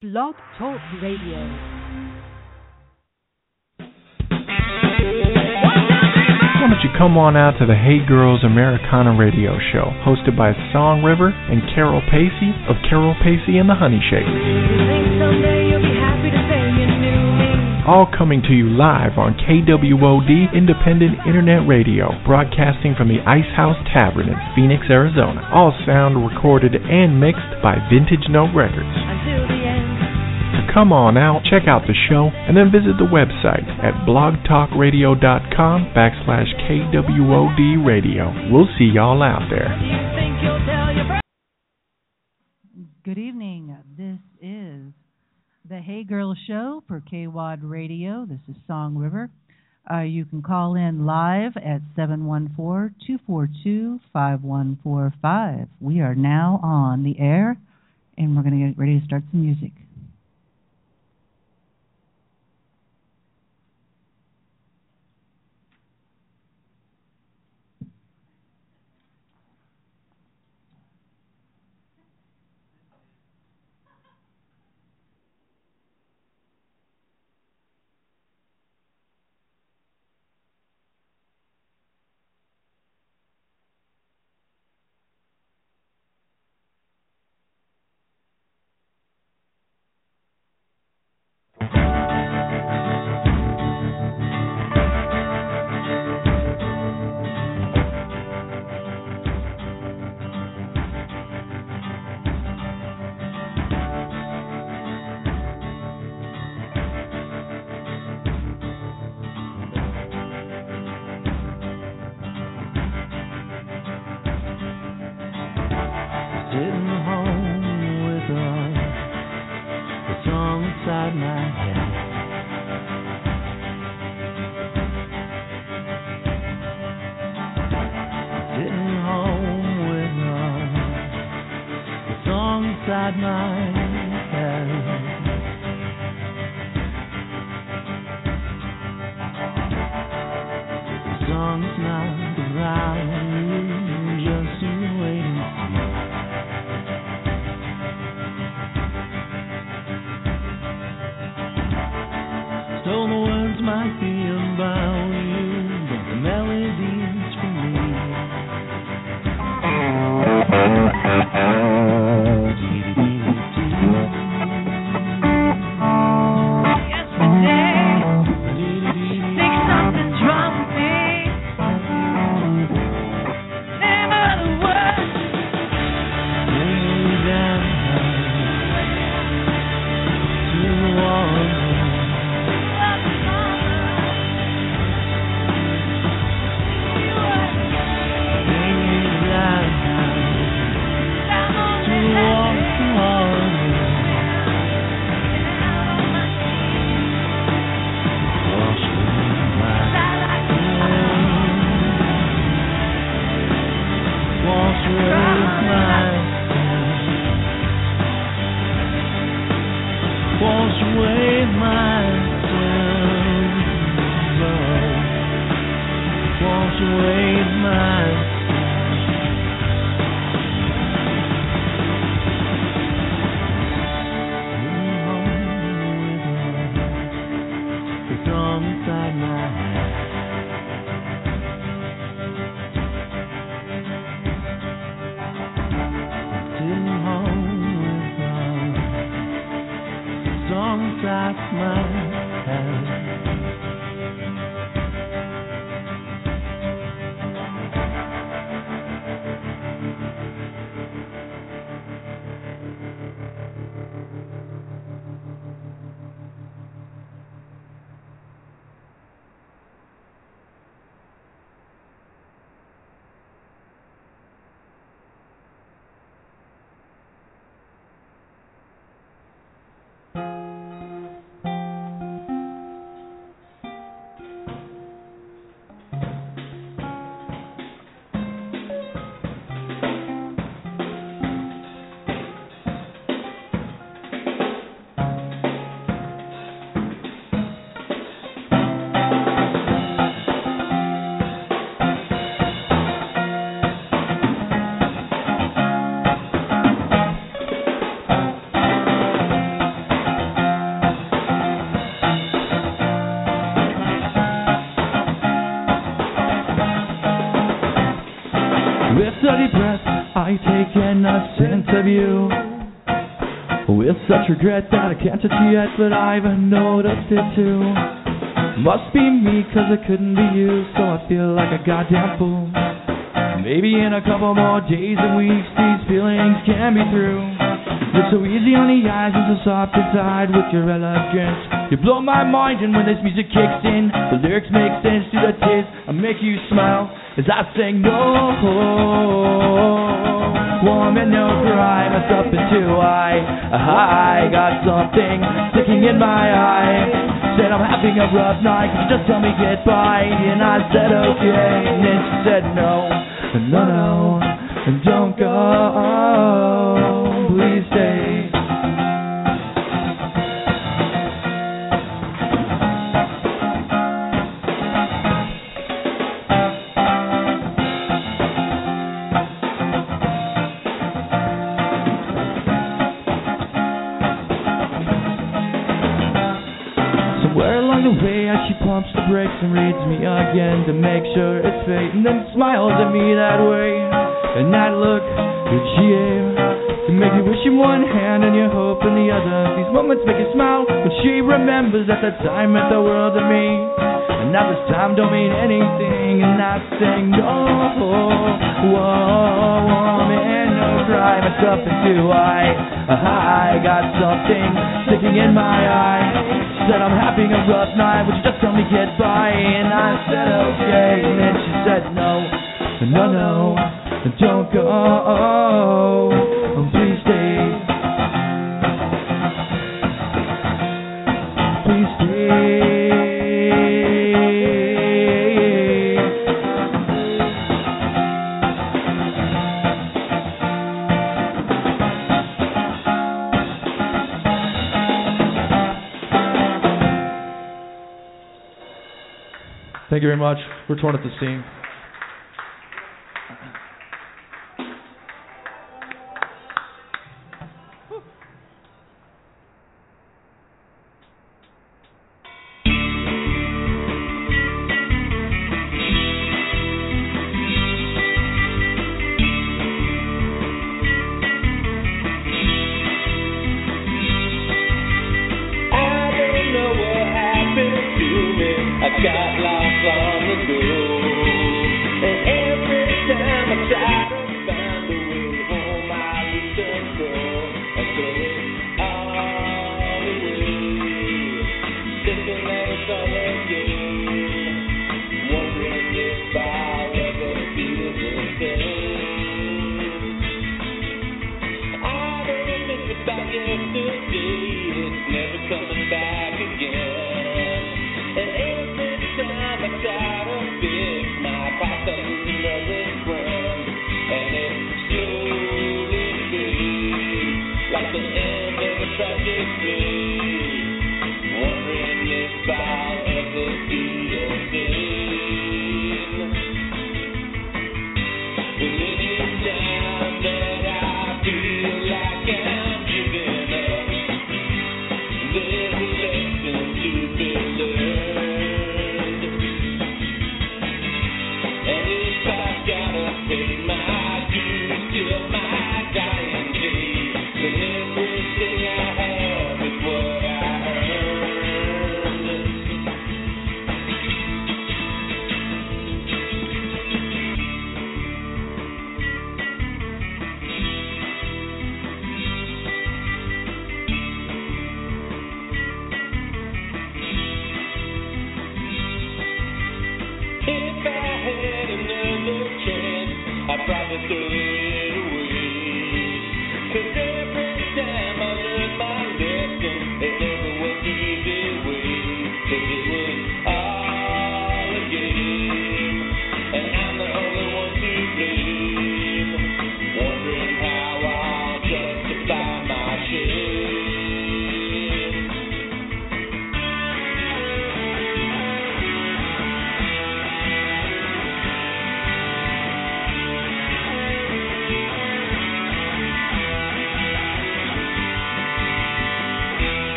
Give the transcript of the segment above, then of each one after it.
Blog Talk Radio. Why don't you come on out to the Hay Girls Americana radio show, hosted by Song River and Carol Pacey of Carol Pacey and the Honey Shakers. All coming to you live on KWOD Independent Internet Radio, broadcasting from the Ice House Tavern in Phoenix, Arizona. All sound recorded and mixed by Vintage Note Records. Come on out, check out the show, and then visit the website at blogtalkradio.com backslash KWOD radio. We'll see y'all out there. Good evening. This is the Hay Girl Show for KWOD Radio. This is Song River. Uh, you can call in live at 714 242 5145. We are now on the air, and we're going to get ready to start some music. Regret that I can't touch you yet, but I've noticed it too. Must be me, cause it couldn't be you, so I feel like a goddamn fool. Maybe in a couple more days and weeks, these feelings can be through. You're so easy on the eyes and so soft inside with your elegance. You blow my mind, and when this music kicks in, the lyrics make sense to the tears. I make you smile as I sing no. Warm and no cry, myself into I. I got something sticking in my eye. Said I'm having a rough night, could you just tell me get by? And I said okay, and then she said no, no, no, and don't go, and reads me again to make sure it's fate, and then smiles at me that way. And that look that she gave can make you wish in one hand and your hope in the other. These moments make you smile when she remembers that that time meant the world to me. Now this time don't mean anything, and I sing no, woman, no, cry myself into I. I got something sticking in my eye. She said I'm having a rough night, would you just tell me get by? And I said okay, and then she said no, no, no, don't go, Thank you very much. We're torn at the seam.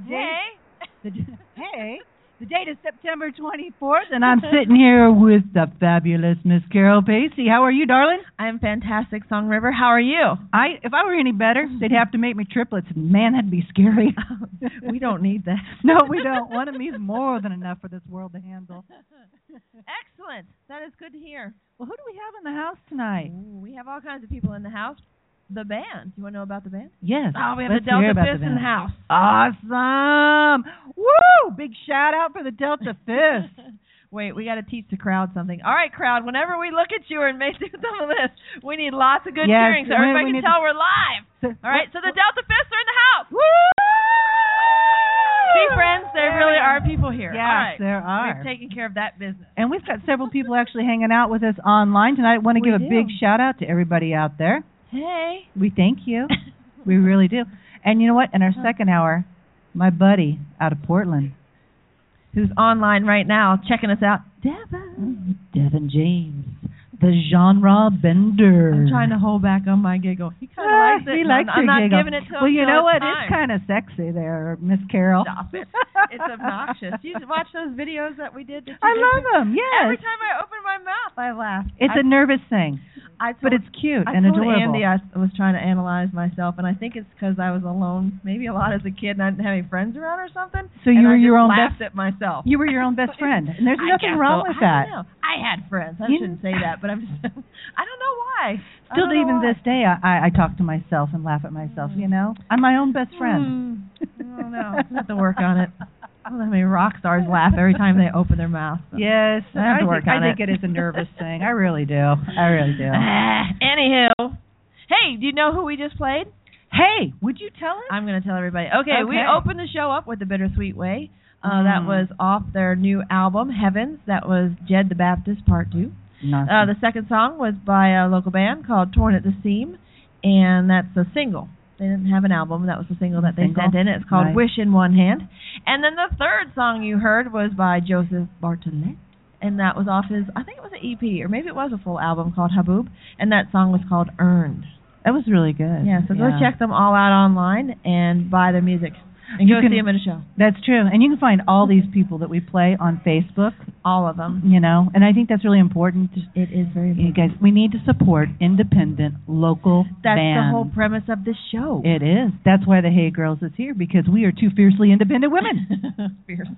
The date. Hey. The, hey, the date is September 24th, and I'm sitting here with the fabulous Miss Carol Pacey. How are you, darling? I'm fantastic, Song River. How are you? I, if I were any better, they'd have to make me triplets. Man, that'd be scary. we don't need that. no, we don't. One of me's more than enough for this world to handle. Excellent. That is good to hear. Well, who do we have in the house tonight? Ooh, we have all kinds of people in the house. The band. You want to know about the band? Yes. Oh, we have let's the Delta Fifths the in the house. Awesome! Woo! Big shout out for the Delta Fist. Wait, we got to teach the crowd something. All right, crowd. Whenever we look at you and make do some of this, we need lots of good Yes, cheering so everybody can tell to- we're live. All right, so the Delta Fifths are in the house. Woo! See, friends, there really are people here. Yes, All right. there are. We've taken care of that business. And we've got several people actually hanging out with us online tonight. I want to We give a do. big shout out to everybody out there. Hey. We thank you. we really do. And you know what? In our second hour, my buddy out of Portland, Who's online right now checking us out? Devin. Devin James, the genre bender. I'm trying to hold back on my giggle. He kind of Ah, likes it. He likes I'm, I'm not giggle. giving it to him. Well, you know what? It's, It's kind of sexy there, Miss Carol. Stop it. It's obnoxious. You watch those videos that we did. That I love them. Yes. Every time I open my mouth, I laugh. It's I, a nervous thing, I but it's cute I and told adorable. Andy I was trying to analyze myself, and I think it's because I was alone, maybe a lot as a kid, and I didn't have any friends around or something. So you were I your own laughed best- at myself. you were your own best friend, and there's nothing wrong so. with I that. know. I had friends. I You- shouldn't say that, but I'm just. I don't know why. Still, even why. this day, I, I, I talk to myself and laugh at myself. You know, I'm my own best friend. Hmm. I don't know. I have to work on it. I don't know how many rock stars laugh every time they open their mouth. Yes, I have to work think, on I think it. it is a nervous thing. I really do. I really do. Ah, Anywho, hey, do you know who we just played? Hey, would you tell us? I'm going to tell everybody. Okay, we opened the show up with the Bittersweet Way. Uh, That Mm. was off their new album, Heavens. That was Jed the Baptist Part 2. Uh, the second song was by a local band called Torn at the Seam, and that's a single. They didn't have an album. That was the single that they Single? sent in. It's called Nice. Wish in One Hand. And then the third song you heard was by Joseph Bartolet, and that was off his, I think it was an EP, or maybe it was a full album called Haboob, and that song was called Earned. that was really good. Yeah, so go check them all out online and buy their music. And You go can- see them at a show. That's true, and you can find all these people that we play on Facebook. All of them. You know, and I think that's really important. It is very You guys, we need to support independent local That's bands. the whole premise of this show. It is. That's why the Hay Girls is here because we are two fiercely independent women. Fiercely.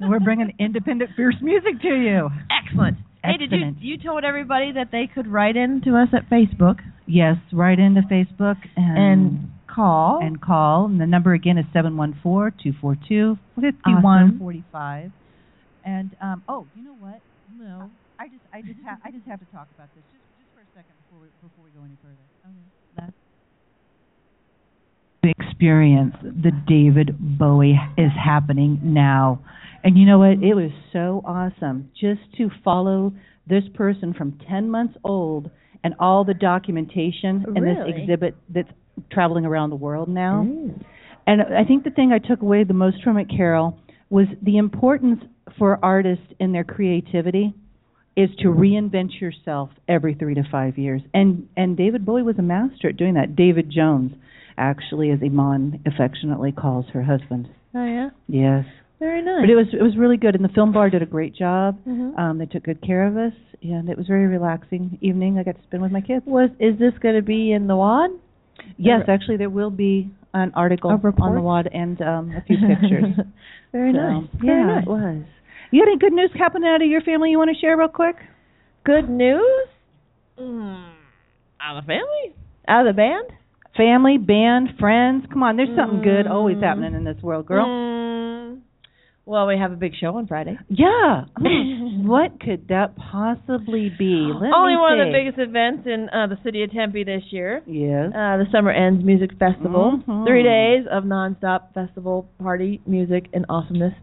We're bringing independent, fierce music to you. Excellent. Hey, did you you told everybody that they could write in to us at Facebook Yes, right into Facebook and and call? and call. And the number again is seven one four two four two fifty one forty five. And um, oh, you know what? No, I just I just have I just have to talk about this just just for a second before we before we go any further. Okay. That's experience the David Bowie is happening now. And you know what? It was so awesome just to follow this person from 10 months old and all the documentation in this exhibit that's traveling around the world now. And I think the thing I took away the most from it, Carol, was the importance for artists in their creativity is to reinvent yourself every three to five years. And and David Bowie was a master at doing that. David Jones, actually, as Iman affectionately calls her husband. Oh yeah, Yes. very nice. But it was it was really good, and the film bar did a great job. Mhm. Um, they took good care of us, and it was a very relaxing evening. I got to spend with my kids. Was is this going to be in the WAD? Yes, actually, there will be an article on the wad and um, a few pictures. very So, nice. Yeah, Very nice. it was. You got any good news happening out of your family you want to share real quick? Good news. Mm, out of the family, out of the band. Family, band, friends. Come on, there's something good always Mm. happening in this world, girl. Mm, well, we have a big show on Friday. Yeah. what could that possibly be? Let Only one of the biggest events in uh, the city of Tempe this year. Yes. Uh, the Summer Ends Music Festival. Mhm. Three days of nonstop festival, party, music, and awesomeness.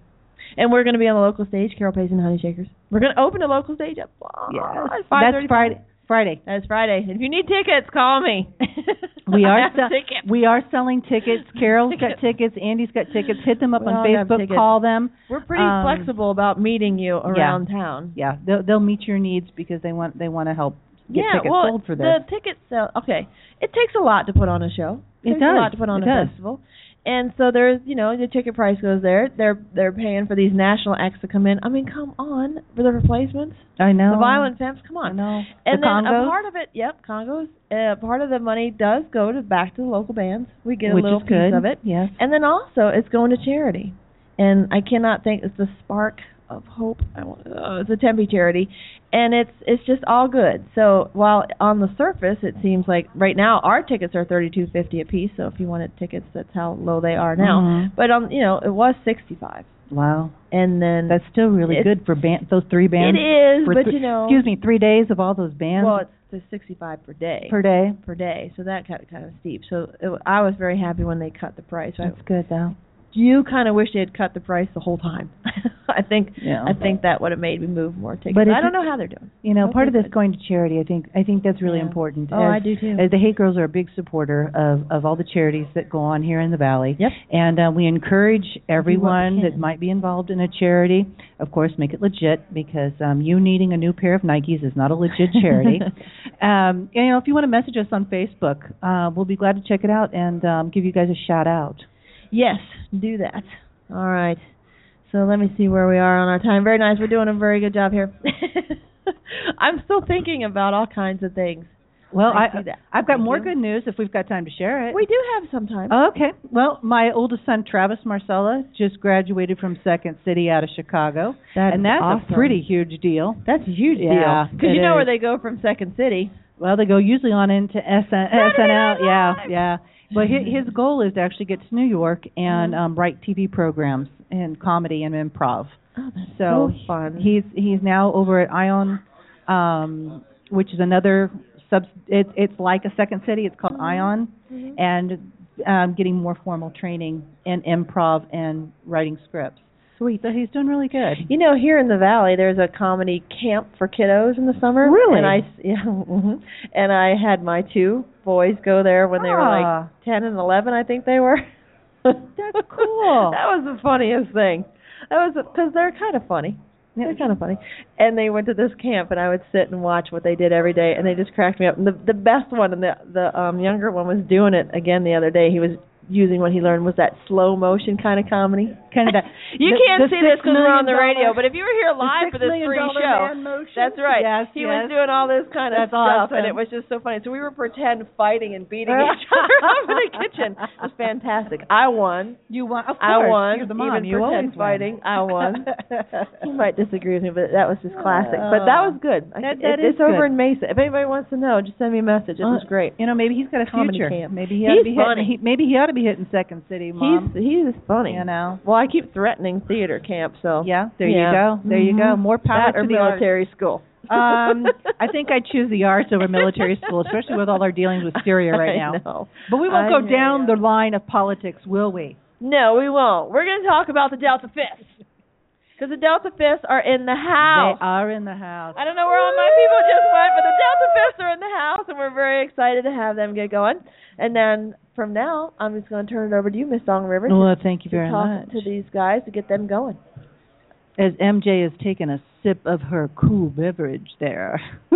And we're going to be on the local stage, Carol Pacey and Honey Shakers. We're going to open the local stage at yes. at That's Friday. Friday. That's Friday. If you need tickets, call me. We are tickets. we are selling tickets. Carol's got Tickets. tickets. Andy's got tickets. Hit them up We on Facebook. Call them. We're pretty Um, flexible about meeting you around town. Yeah, they'll they'll meet your needs because they want they want to help get yeah, tickets well, sold for this. the tickets sell. Okay, it takes a lot to put on a show. It, It takes does. a lot to put on It a does. festival. And so there's, you know, the ticket price goes there. They're they're paying for these national acts to come in. I mean, come on, for the replacements, I know. the violent femmes, come on. I know. And the then Congos? a part of it, yep, Congos. Uh, part of the money does go to back to the local bands. We get which a little is good. piece of it, Yes. and then also it's going to charity. And I cannot think it's the spark of hope. I want, oh, it's a Tempe charity, and it's it's just all good. So while on the surface it seems like right now our tickets are thirty two fifty a piece. So if you wanted tickets, that's how low they are now. Mhm. But um, you know, it was sixty five, Wow. and then That's still really good for band, those three it bands. is. for But th- you know, Excuse me, three days of all those bands well, it's sixty five per day. per day. per day, so that got kind of steep. So it, I was very happy when they cut the price. I, That's good though. You kind of wish they had cut the price the whole time. I think Yeah. I think that would have made me move more tickets. But I don't know how they're doing. You know, Hope part of this could. going to charity, I think I think that's really Yeah. important. Oh, as, I do too. As the Hay Girls are a big supporter of of all the charities that go on here in the valley. Yep. And uh, we encourage everyone that might be involved in a charity, of course, make it legit because um, you needing a new pair of Nikes is not a legit charity. um, and, you know, if you want to message us on Facebook, uh, we'll be glad to check it out and um, give you guys a shout out. Yes, do that. All right. So let me see where we are on our time. Very nice. We're doing a very good job here. I'm still thinking about all kinds of things. Well, I I that. I've got Thank more you. good news if we've got time to share it. We do have some time. Okay. Well, my oldest son Travis Marcella just graduated from Second City out of Chicago, That's and that's awesome. a pretty huge deal. That's a huge Yeah, deal. Because you know is. where they go from Second City. Well, they go usually on into SN- SNL. Yeah, yeah. But his, his goal is to actually get to New York and Mhm. um write TV programs and comedy and improv. Oh, that's So so fun. He's he's now over at iO, um, which is another sub. It's it's like a second city. It's called iO, Mhm. and um, getting more formal training in improv and writing scripts. Sweet. So he's doing really good. You know, here in the valley, there's a comedy camp for kiddos in the summer. Really? And I, yeah, mhm. and I had my two boys go there when they were like Ah. ten and eleven, I think they were. That's cool. that was the funniest thing. That was because they're kind of funny. Yeah, They're kind of funny. And they went to this camp, and I would sit and watch what they did every day, and they just cracked me up. And the the best one, and the the um younger one was doing it again the other day. He was using what he learned was that slow motion kind of comedy. Kind of that. You the- can't the see this because we're on the radio, but if you were here live for this free show, that's right. Yes, he yes. was doing all this kind of That's stuff, and it was just so funny. So we were pretend fighting and beating each other up in the kitchen. It was fantastic. I won. You won. Of course. I won. You're the mom. Even you pretend fighting. I won. he might disagree with me, but that was just classic. But that was good. That- it- that is it's over in Mesa. If anybody wants to know, just send me a message. It was Uh, great. You know, maybe he's got a Comedy future. camp. Maybe he ought to He's be funny. He, maybe he ought to be hitting Second City, mom. He's he's funny. You know. Well, I keep threatening theater camp, so Yeah. There Yeah. you go. There you go. More power that or to the arts. military school. um, I think I'd choose the arts over military school, especially with all our dealings with Syria right I now. But we won't I go down the line of politics, will we? No, we won't. We're going to talk about the Delta Fifths. Because the Delta Fifths are in the house. They are in the house. I don't know where all my people just went, but the Delta Fifths are in the house, and we're very excited to have them get going. And then from now, I'm just going to turn it over to you, Miss Song River, Well, thank you to very talk much. to these guys to get them going. As MJ has taken a sip of her cool beverage there.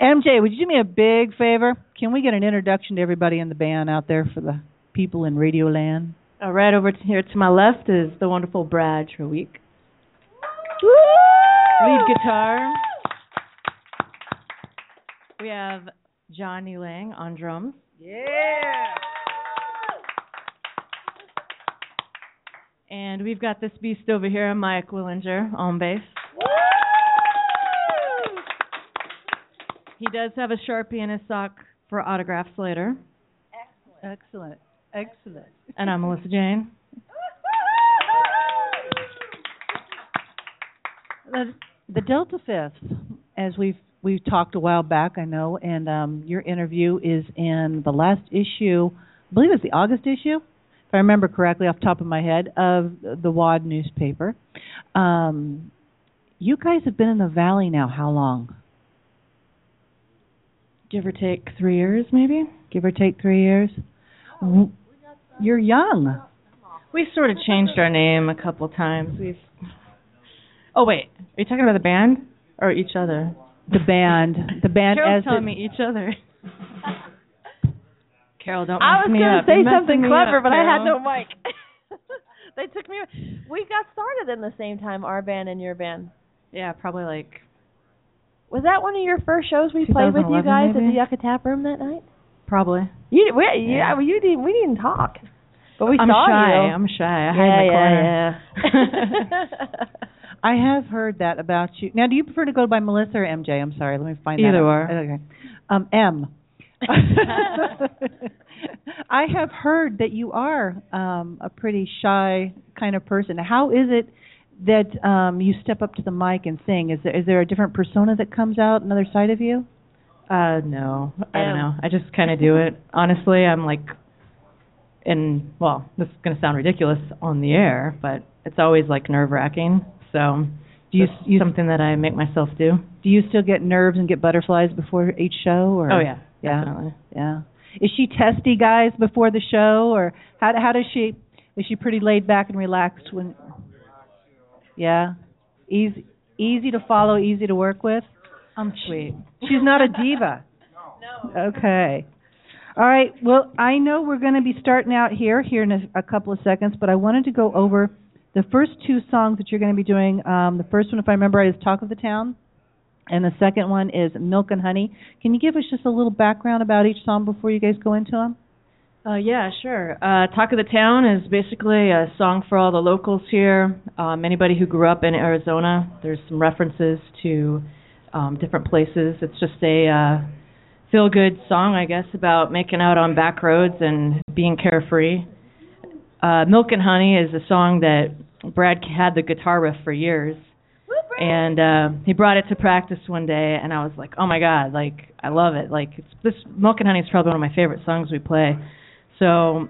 MJ, would you do me a big favor? Can we get an introduction to everybody in the band out there for the people in Radio Land? Uh, right over to here to my left is the wonderful Brad Treweek. Lead guitar. We have Johnny Lang on drums. Yeah. And we've got this beast over here, Mike Willinger, on bass. He does have a Sharpie in his sock for autographs later. Excellent. Excellent. Excellent. And I'm Melissa Jane. The, the Delta Fifth, as we've we've talked a while back, I know, and um, your interview is in the last issue. I believe it's the August issue, if I remember correctly, off the top of my head, of the Wad newspaper. Um, you guys have been in the Valley now. How long? Give or take three years, maybe. Give or take three years. W- You're young. We sort of changed our name a couple times. We've. Oh wait, are you talking about the band or each other? The band, the band Carol's as me each other. Carol, don't I was gonna say You're something clever, up, but I had no mic. they took me. We got started in the same time, our band and your band. Yeah, probably like Was that one of your first shows we played with you 2011 guys at the Yucca Tap Room that night? probably. You, we, yeah, well, you didn't. We didn't talk, but we I'm saw shy. you. I'm shy. I yeah, hide in the corner. yeah, yeah. I have heard that about you. Now, do you prefer to go by Melissa or MJ? I'm sorry. Let me find Either that. out. or. Okay. Um, M. I have heard that you are um, a pretty shy kind of person. How is it that um, you step up to the mic and sing? Is there is there a different persona that comes out, another side of you? Uh, no, I don't know. I just kind of do it. Honestly, I'm like, in well, this is gonna sound ridiculous on the air, but it's always like nerve wracking. So, Do you, you something that I make myself do? do you still get nerves and get butterflies before each show? Or Oh yeah, yeah. definitely. Yeah. Is she testy, guys, before the show, or how how does she? Is she pretty laid back and relaxed when? Yeah. Easy easy to follow, easy to work with. I'm sweet. She's not a diva. no. Okay. All right. Well, I know we're going to be starting out here here in a, a couple of seconds, but I wanted to go over the first two songs that you're going to be doing. Um, the first one, if I remember is "Talk of the Town," and the second one is "Milk and Honey." Can you give us just a little background about each song before you guys go into them? Uh, yeah, sure. Uh, Talk of the Town is basically a song for all the locals here. Um, anybody who grew up in Arizona. There's some references to um, different places. It's just a uh, feel-good song, I guess, about making out on back roads and being carefree. Uh, Milk and Honey is a song that Brad had the guitar riff for years. And uh he brought it to practice one day and I was like, "Oh my god, like I love it. Like it's this Milk and Honey is probably one of my favorite songs we play." So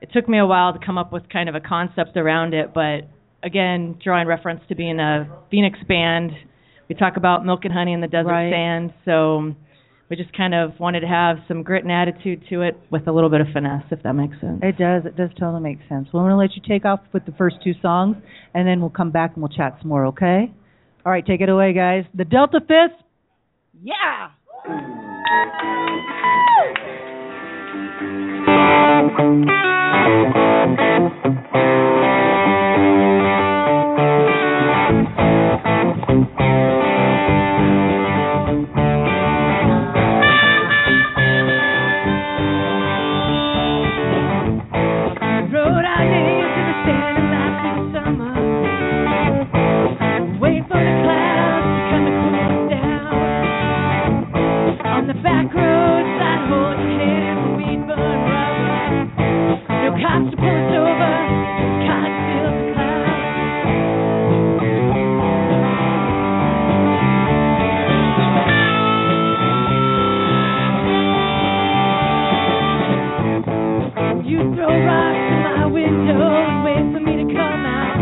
it took me a while to come up with kind of a concept around it, but again, drawing reference to being a Phoenix band, we talk about milk and honey in the desert Right. sand, so we just kind of wanted to have some grit and attitude to it with a little bit of finesse, if that makes sense. It does. It does totally make sense. Well, I'm going to let you take off with the first two songs, and then we'll come back and we'll chat some more. Okay? All right, take it away, guys. The Delta Fifths. Yeah. The back roads, I'd hold your hand when we'd rubber. No cops to pull us over. Can't feel the clouds. You throw rocks in my windows, wait for me to come out.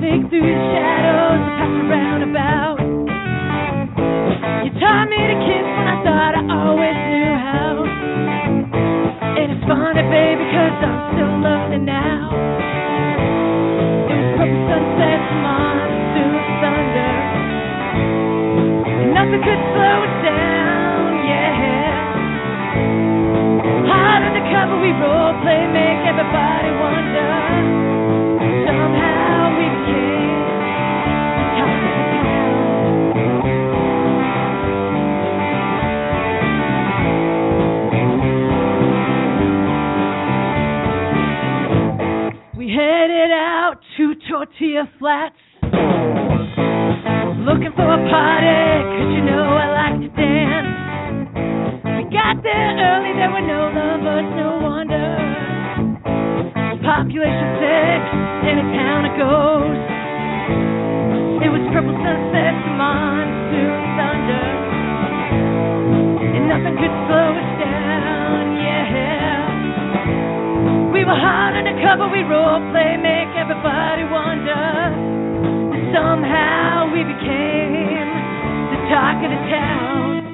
Think through the shadows and pass around about. You taught me to kiss when I thought I always knew how. And it's funny, baby, cause I'm still learning now. It was purple sunset, monsoon thunder. And nothing could slow us down, yeah. Hot undercover, we role play, make everybody wonder. Tortilla Flats. Looking for a party, cause you know I like to dance. We got there early, there were no lovers, no wonder. Population six, in a town of ghosts. It was purple sunset to monsoon thunder. And nothing could slow us down, yeah. We were hot undercover, we role play, make everybody wonders. Somehow we became the talk of the town.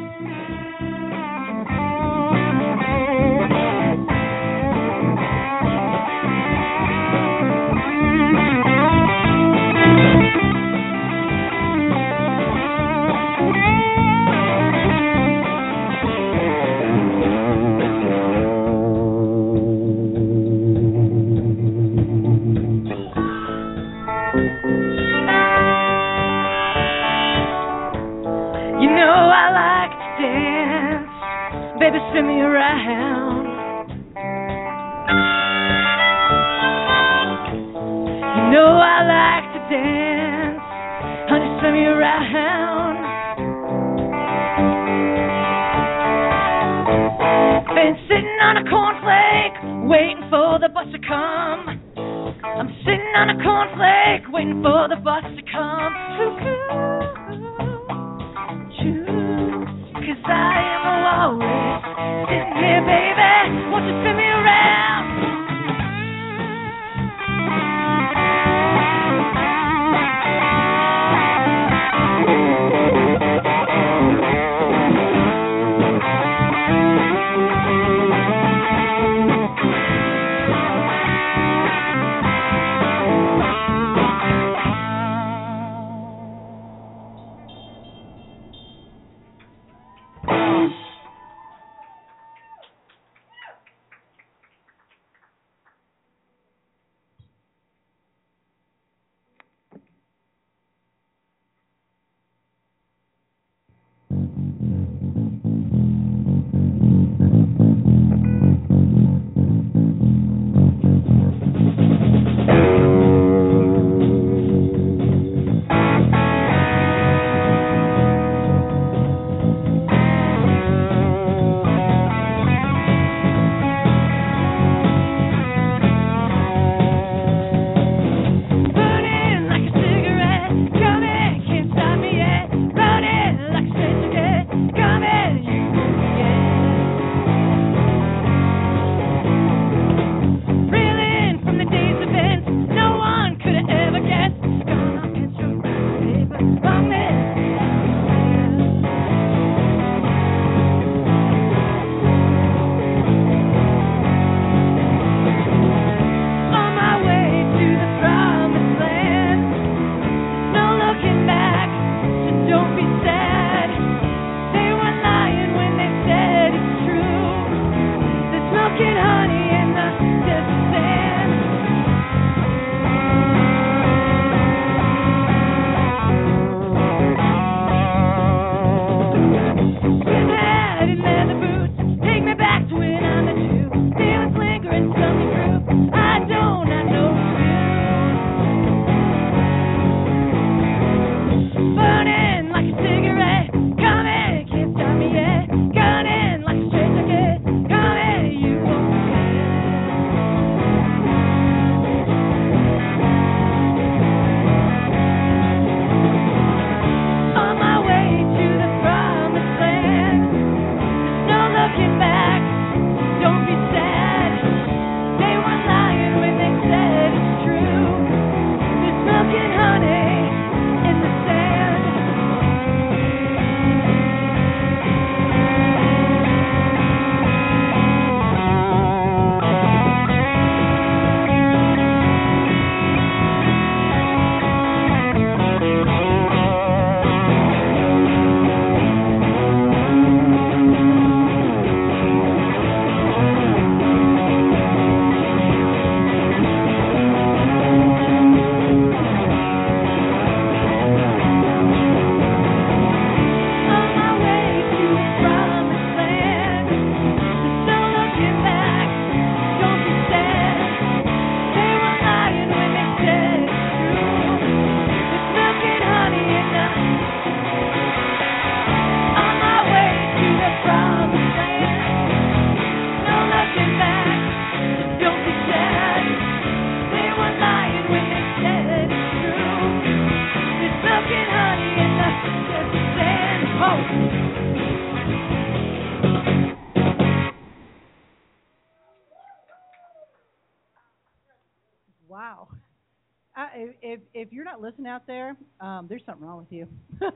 um, there's something wrong with you.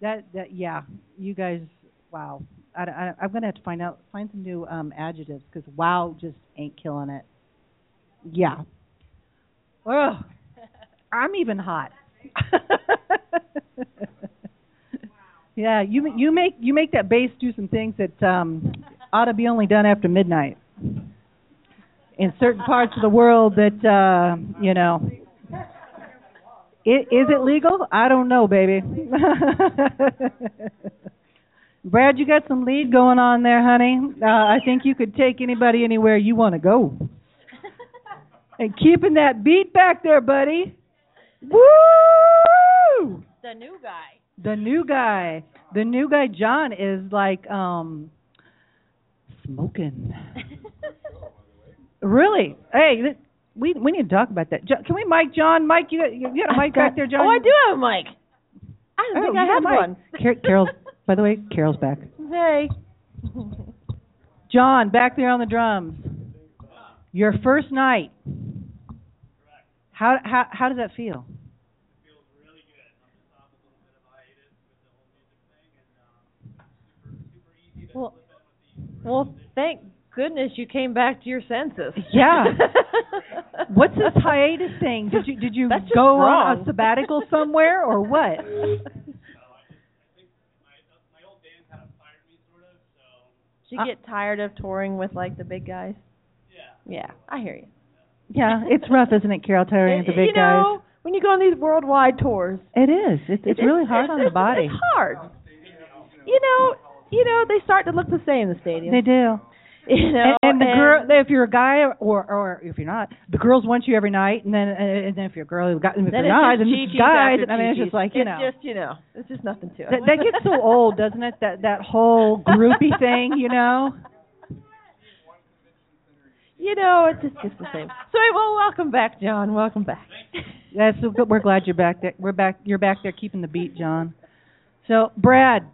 that that yeah, you guys, wow. I, I, I'm gonna have to find out find some new um, adjectives because wow just ain't killing it. Yeah. Oh, I'm even hot. yeah, you you make you make that bass do some things that um, ought to be only done after midnight in certain parts of the world that uh, you know is, is it legal? I don't know, baby. Brad, you got some lead going on there, honey. Uh, I think you could take anybody anywhere you want to go. and keeping that beat back there, buddy. Woo! The new guy. The new guy. The new guy John is like um smoking. really? Hey, we we need to talk about that. Jo- Can we mic John? Mike, you got, you got a mic back there, John? Oh, I do have a mic. I don't Oh, think I got had a mic. one. Car- Carol's, by the way, Carol's back. Hey. John, back there on the drums. Your first night. How how how does that feel? Feels really good. Well, well, thank goodness you came back to your senses. Yeah. What's this hiatus thing? Did you did you That's just go on a sabbatical somewhere or what? Did Uh, you get tired of touring with like the big guys? Yeah. Yeah, I hear you. Yeah, it's rough, isn't it, Carol? Tiring the It- big you know, when you go on these worldwide tours, guys. It is. It's it's really hard it's, on the body. It's hard. You know, you know they start to look the same in the stadium. They do. You know, and, and the girl, if you're a guy or or if you're not, the girls want you every night, and then and then if you're a girl, if then you're it's not, then it's guys. I mean, it's just like you it's know. just you know, it's just nothing to it. that, that gets so old, doesn't it? That that whole groupie thing, you know. you know, it's just, just the same. So, well, welcome back, John. Welcome back. That's. We're glad you're back there. We're back. You're back there keeping the beat, John. So, Brad,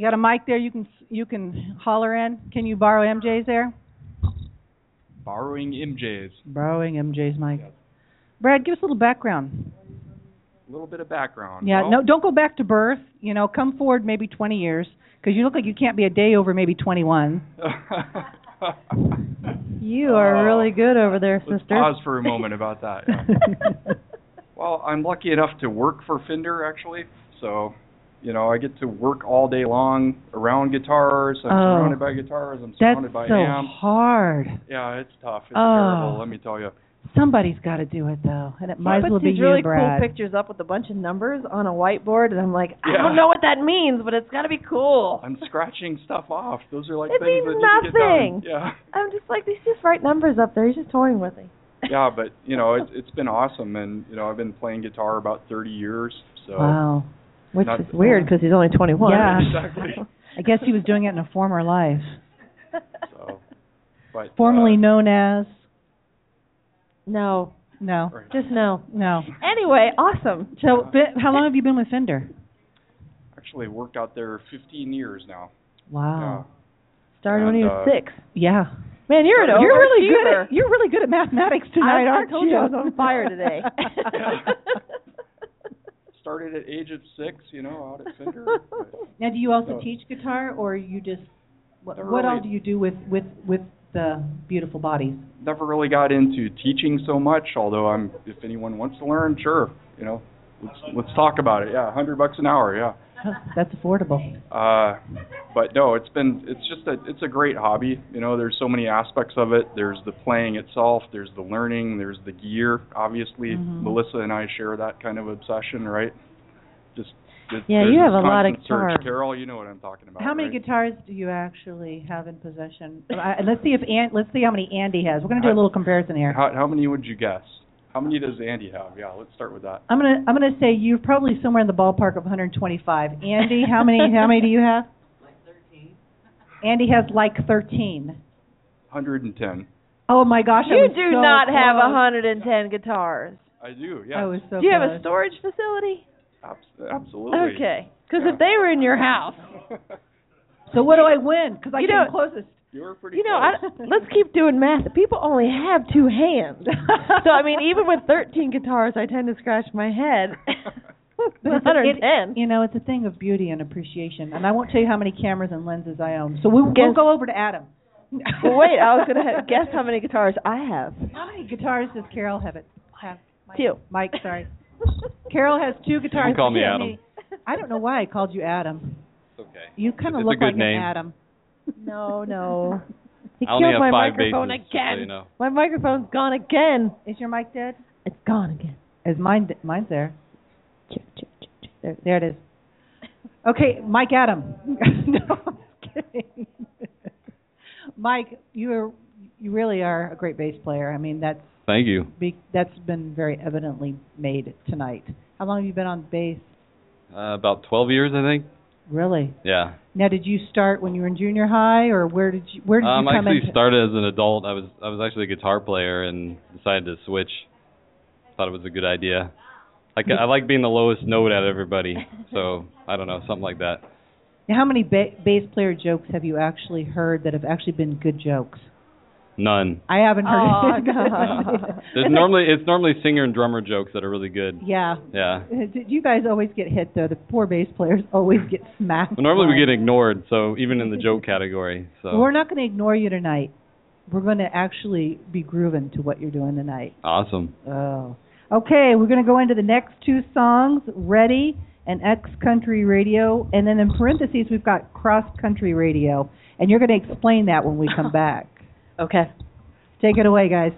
you got a mic there. You can you can holler in. Can you borrow MJ's there? Borrowing MJ's. Borrowing MJ's mic. Brad, give us a little background. A little bit of background. Yeah, Well, no, don't go back to birth. You know, come forward maybe 20 years because you look like you can't be a day over maybe 21. You are uh, really good over there, Let's sister. pause for a moment about that. yeah. Well, I'm lucky enough to work for Fender actually, so you know I get to work all day long around guitars. I'm Oh. surrounded by guitars. I'm That's surrounded by so amps. hard. Yeah, it's tough. It's Oh. terrible. Let me tell you. Somebody's got to do it though, and it might as well be these you, really Brad. cool pictures up with a bunch of numbers on a whiteboard, and I'm like, I Yeah. don't know what that means, but it's got to be cool. I'm scratching stuff off. Those are like It things means that need to get nothing. done. Yeah. I'm just like, he's just write numbers up there. He's just toying with me. yeah, but you know it's it's been awesome, and you know I've been playing guitar about 30 years. So Wow. Which Not- is weird because he's only 21. Yeah. exactly. I guess he was doing it in a former life, So, but formerly uh, known as. No, No, right. just no. no. Anyway, awesome. So, Fi- how long have you been with Fender? actually worked out there 15 years now. Wow. Started when he And, was uh, six. Yeah. Man, you're an You're really good. overachiever. At, you're really good at mathematics tonight, I- I aren't told you? you I was on fire today. Started at age of six, you know, out at Fender. but Now, do you also No. teach guitar, or you just what, Never what all do you do with with with the beautiful bodies? never really got into teaching so much. Although I'm, if anyone wants to learn, sure, you know, let's let's talk about it. Yeah, hundred bucks an hour. Yeah. That's affordable. Uh, but no, it's been it's just a it's a great hobby. You know, there's so many aspects of it. There's the playing itself. There's the learning. There's the gear. Obviously, Mhm. Melissa and I share that kind of obsession, right? Just Yeah, you have a lot of guitars. Carol, you know what I'm talking about. How many right? guitars do you actually have in possession? I, let's see if An- let's see how many Andy has. We're going to do a little comparison here. How how many would you guess? How many does Andy have? Yeah, let's start with that. I'm gonna I'm gonna say you're probably somewhere in the ballpark of 125. Andy, how many how many do you have? Like 13. Andy has like 13. 110. Oh my gosh! I you was do so not have a close. 110 guitars. I do. Yeah. I was so do you have close. a storage facility? Abs- absolutely. Okay. Because Yeah. if they were in your house, So what do I win? Because I You came know- closest. You were pretty you know, I, let's keep doing math. People only have two hands. so I mean, even with 13 guitars, I tend to scratch my head. But it's a- it- 110. you know, it's a thing of beauty and appreciation. And I won't tell you how many cameras and lenses I own. So we'll, we'll go over to Adam. well, wait, I was gonna ha- guess how many guitars I have. How many guitars does Carol have? It have Two. Mike, sorry. Carol has two guitars. Don't call me She- Adam. I don't know why I called you Adam. It's okay. You kind of It's a look good like name. an Adam. No, no. He I only killed have my five microphone bases, just again. so you know. My microphone's gone again. Is your mic dead? It's gone again. Is mine? Mine's there. There, there it is. Okay, Mike Adam. no, I'm kidding. Mike, you are you really are a great bass player. I mean, that's Thank you. be, that's been very evidently made tonight. How long have you been on bass? Uh, about 12 years, I think. Really? Yeah. Now, did you start when you were in junior high, or where did you where did Um, you I come actually into? started as an adult. I was I was actually a guitar player and decided to switch. Thought it was a good idea. Like I like being the lowest note out of everybody. So I don't know, something like that. Now, how many ba- bass player jokes have you actually heard that have actually been good jokes? None. I haven't heard. Oh, it. God. There's normally it's normally singer and drummer jokes that are really good. Yeah. Yeah. Uh, Did You guys always get hit though. The poor bass players always get smacked. Well, normally we get ignored, so even in the joke category. So We're not going to ignore you tonight. We're going to actually be grooving to what you're doing tonight. awesome. Oh. Okay, we're going to go into the next two songs, Ready and X Country Radio, and then in parentheses we've got Cross Country Radio, and you're going to explain that when we come back. Okay. Take it away, guys.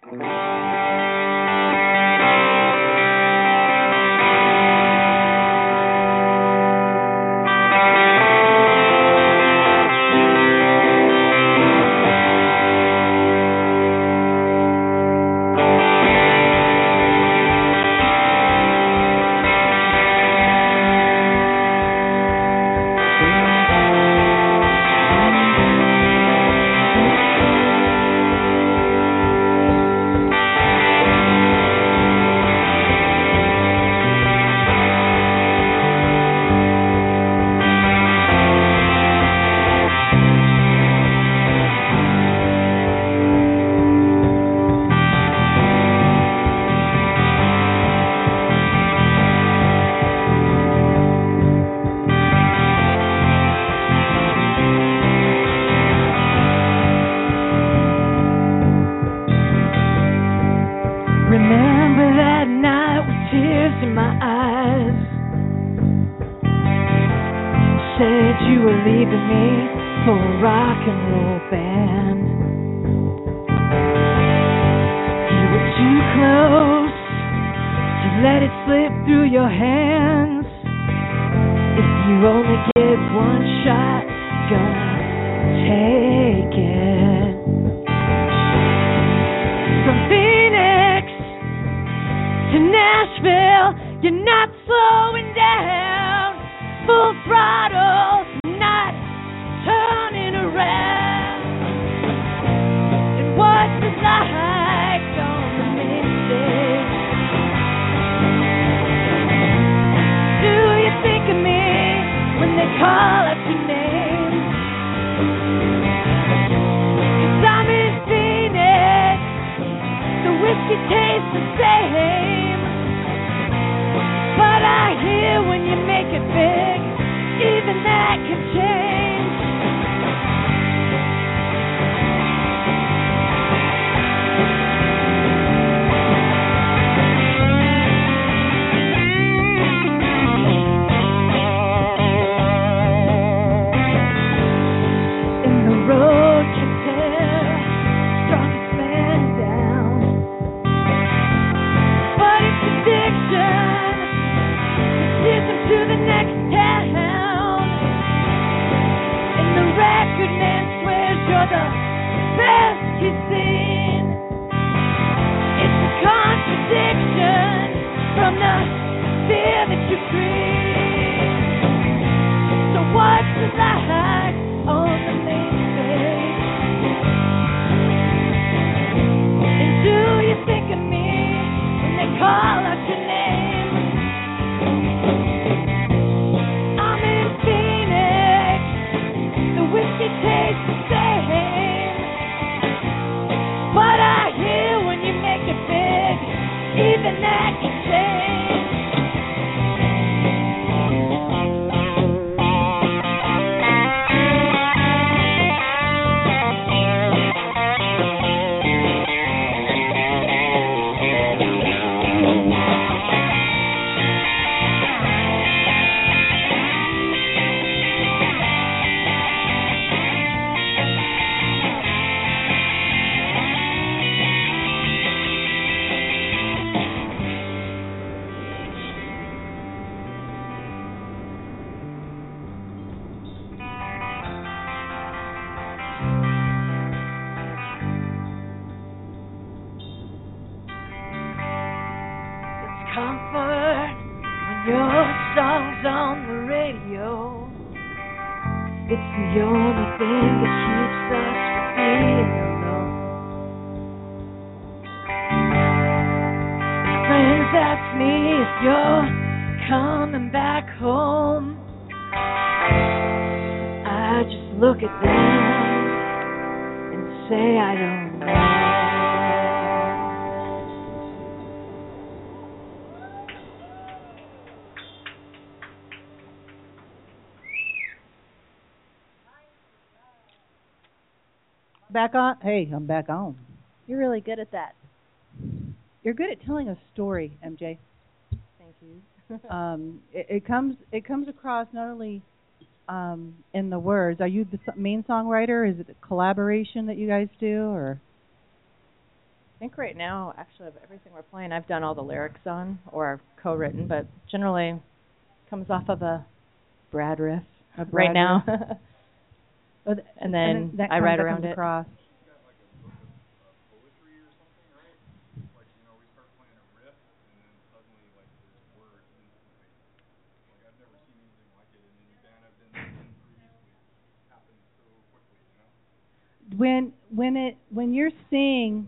Thank you. Back on. Hey, I'm back on. You're really good at that. You're good at telling a story, MJ. Thank you. um, it, it, comes it comes across not only um, in the words. Are you the main songwriter? Is it a collaboration that you guys do, or? I think right now, actually, of everything we're playing, I've done all the lyrics on or co-written, but generally comes off of a Brad riff. A Brad right riff. now. Oh, th- and then that I comes- that around it. Across. When when it when you're seeing,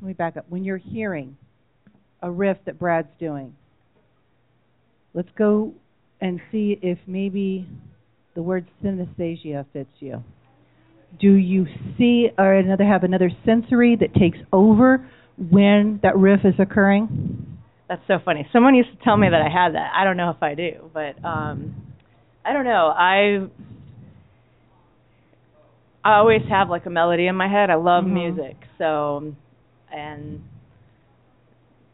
let me back up. When you're hearing a riff that Brad's doing, let's go and see if maybe the word synesthesia fits you. Do you see or another have another sensory that takes over when that riff is occurring? That's so funny. Someone used to tell me that I had that. I don't know if I do, but um I don't know. I I always have like a melody in my head. I love Mhm. music. So and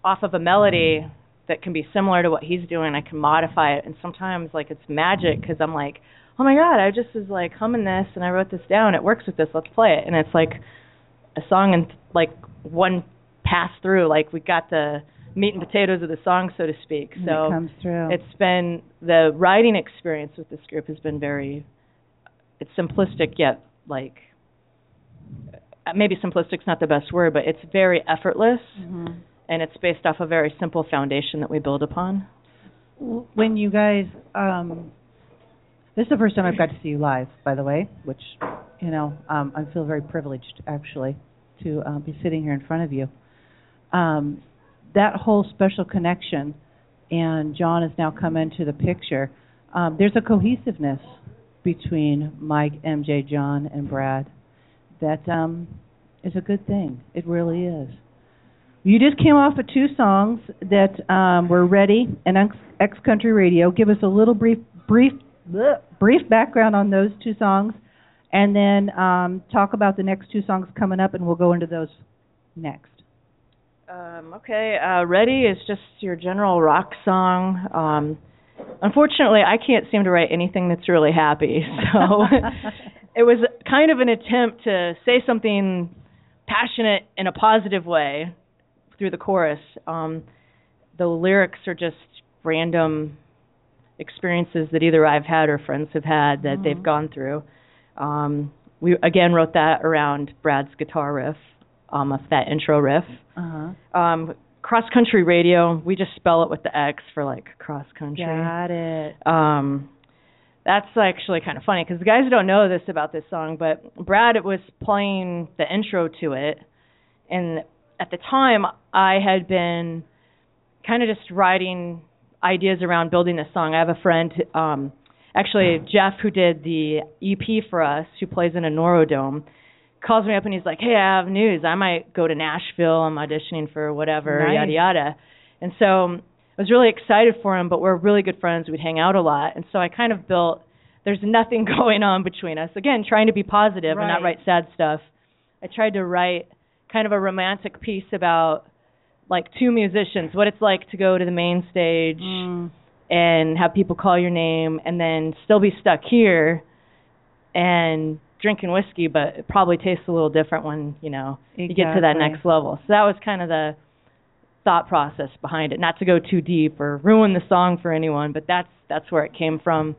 off of a melody that can be similar to what he's doing, I can modify it and sometimes like it's magic cuz I'm like, "Oh my god, I just was like humming this and I wrote this down. It works with this. Let's play it." And it's like a song and like one pass through like we got the meat and potatoes of the song so to speak. So it comes through. it's been the writing experience with this group has been very it's simplistic yet like uh, maybe simplistic's not the best word but it's very effortless Mhm. and it's based off a very simple foundation that we build upon when you guys um this is the first time I've got to see you live, by the way, which you know um, I feel very privileged actually to uh, be sitting here in front of you. Um, that whole special connection, and John has now come into the picture. Um, there's a cohesiveness between Mike, MJ, John, and Brad that um, is a good thing. It really is. You just came off of two songs that um, were ready and X, X Country Radio. Give us a little brief, brief, bleh, brief background on those two songs, and then um, talk about the next two songs coming up, and we'll go into those next. Um, okay, uh, Ready is just your general rock song. Um, unfortunately, I can't seem to write anything that's really happy, so it was kind of an attempt to say something passionate in a positive way through the chorus. Um, the lyrics are just random experiences that either I've had or friends have had that Mhm. they've gone through. Um, we again wrote that around Brad's guitar riff, um, that intro riff. Uh-huh. Um, cross country radio, we just spell it with the X for like cross country. Got it. Um, that's actually kind of funny because the guys don't know this about this song, but Brad was playing the intro to it, and at the time I had been kind of just writing ideas around building this song. I have a friend, um, actually Jeff, who did the EP for us, who plays in a Neurodome, calls me up and he's like, "Hey, I have news. I might go to Nashville. I'm auditioning for whatever, Nice. yada yada." And so um, I was really excited for him, but we're really good friends. We'd hang out a lot, and so I kind of built. There's nothing going on between us. Again, trying to be positive and not write sad stuff. I tried to write kind of a romantic piece about like two musicians, what it's like to go to the main stage Mm. and have people call your name and then still be stuck here and drinking whiskey, but it probably tastes a little different when, you know, you get to that next level. So that was kind of the thought process behind it. Not to go too deep or ruin the song for anyone, but that's that's where it came from.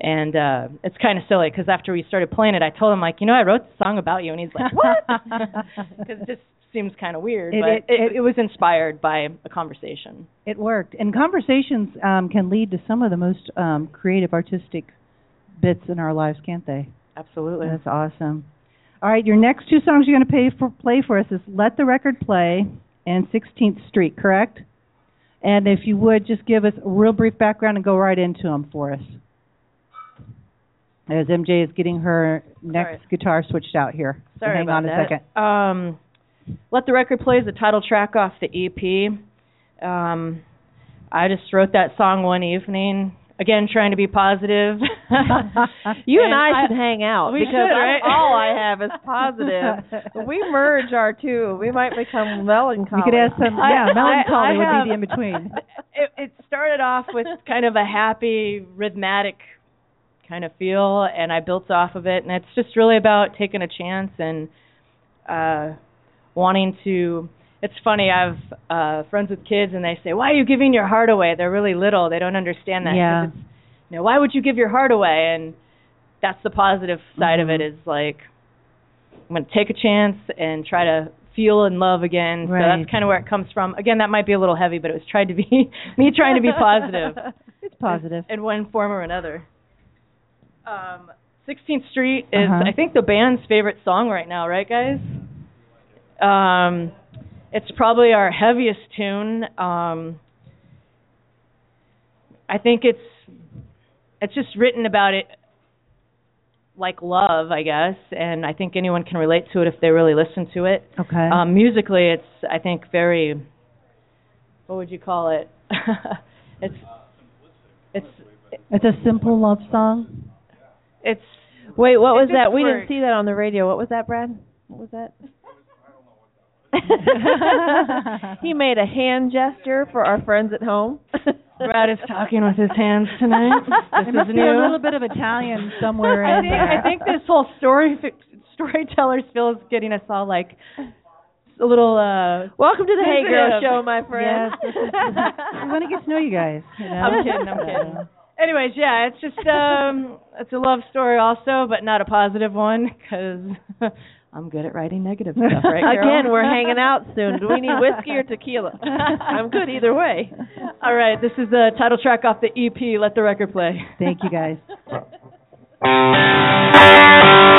And uh it's kind of silly because after we started playing it, I told him like, you know, I wrote the song about you, and he's like, what? Because just seems kind of weird, It- but it- it, it was inspired by a conversation. It worked. And conversations um, can lead to some of the most um, creative, artistic bits in our lives, can't they? Absolutely. That's awesome. All right, your next two songs you're going to pay for, play for us is "Let the Record Play" and "16th Street," correct? And if you would just give us a real brief background and go right into them for us. As MJ is getting her next guitar switched out here. Sorry So hang about on a that. second. Um, Let the Record Play is the title track off the EP. Um, I just wrote that song one evening. Again, trying to be positive. You and I, should hang out because should, right? all I have is positive. We merge our two, we might become melancholy. You could add some, I- yeah, I- melancholy I would have- be the in between. it, it started off with kind of a happy, rhythmic kind of feel, and I built off of it. And it's just really about taking a chance and uh, wanting to. It's funny. I have uh, friends with kids, and they say, "Why are you giving your heart away?" They're really little. They don't understand that Yeah. It's, you know, why would you give your heart away? And that's the positive side of it. Mhm. Is like, I'm going to take a chance and try to feel and love again. right. So that's kind of where it comes from. Again, that might be a little heavy, but it was tried to be me trying to be positive It's positive. in one form or another. Um, 16th Street is, Uh-huh. I think, the band's favorite song right now, right, guys? Um, it's probably our heaviest tune. Um, I think it's it's just written about it like love, I guess, and I think anyone can relate to it if they really listen to it. Okay. Um, musically, it's I think very. What would you call it? it's it's it's a simple love song. it's. Wait, what was that? just We didn't see that on the radio. What was that, Brad? What was that? He made a hand gesture for our friends at home. Brad is talking with his hands tonight. This There must is be a little bit of Italian somewhere I in think, there. I think this whole story storyteller spiel is getting us all like a little. uh Welcome to the Hay Girl. Show, my friend. Yes, this is, we want to get to know you guys. You know? I'm kidding. I'm kidding. Anyways, yeah, it's just um, it's a love story also, but not a positive one because I'm good at writing negative stuff, right? Carol? Again, we're hanging out soon. Do we need whiskey or tequila? I'm good either way. All right, this is the title track off the EP. Let the record play. Thank you, guys.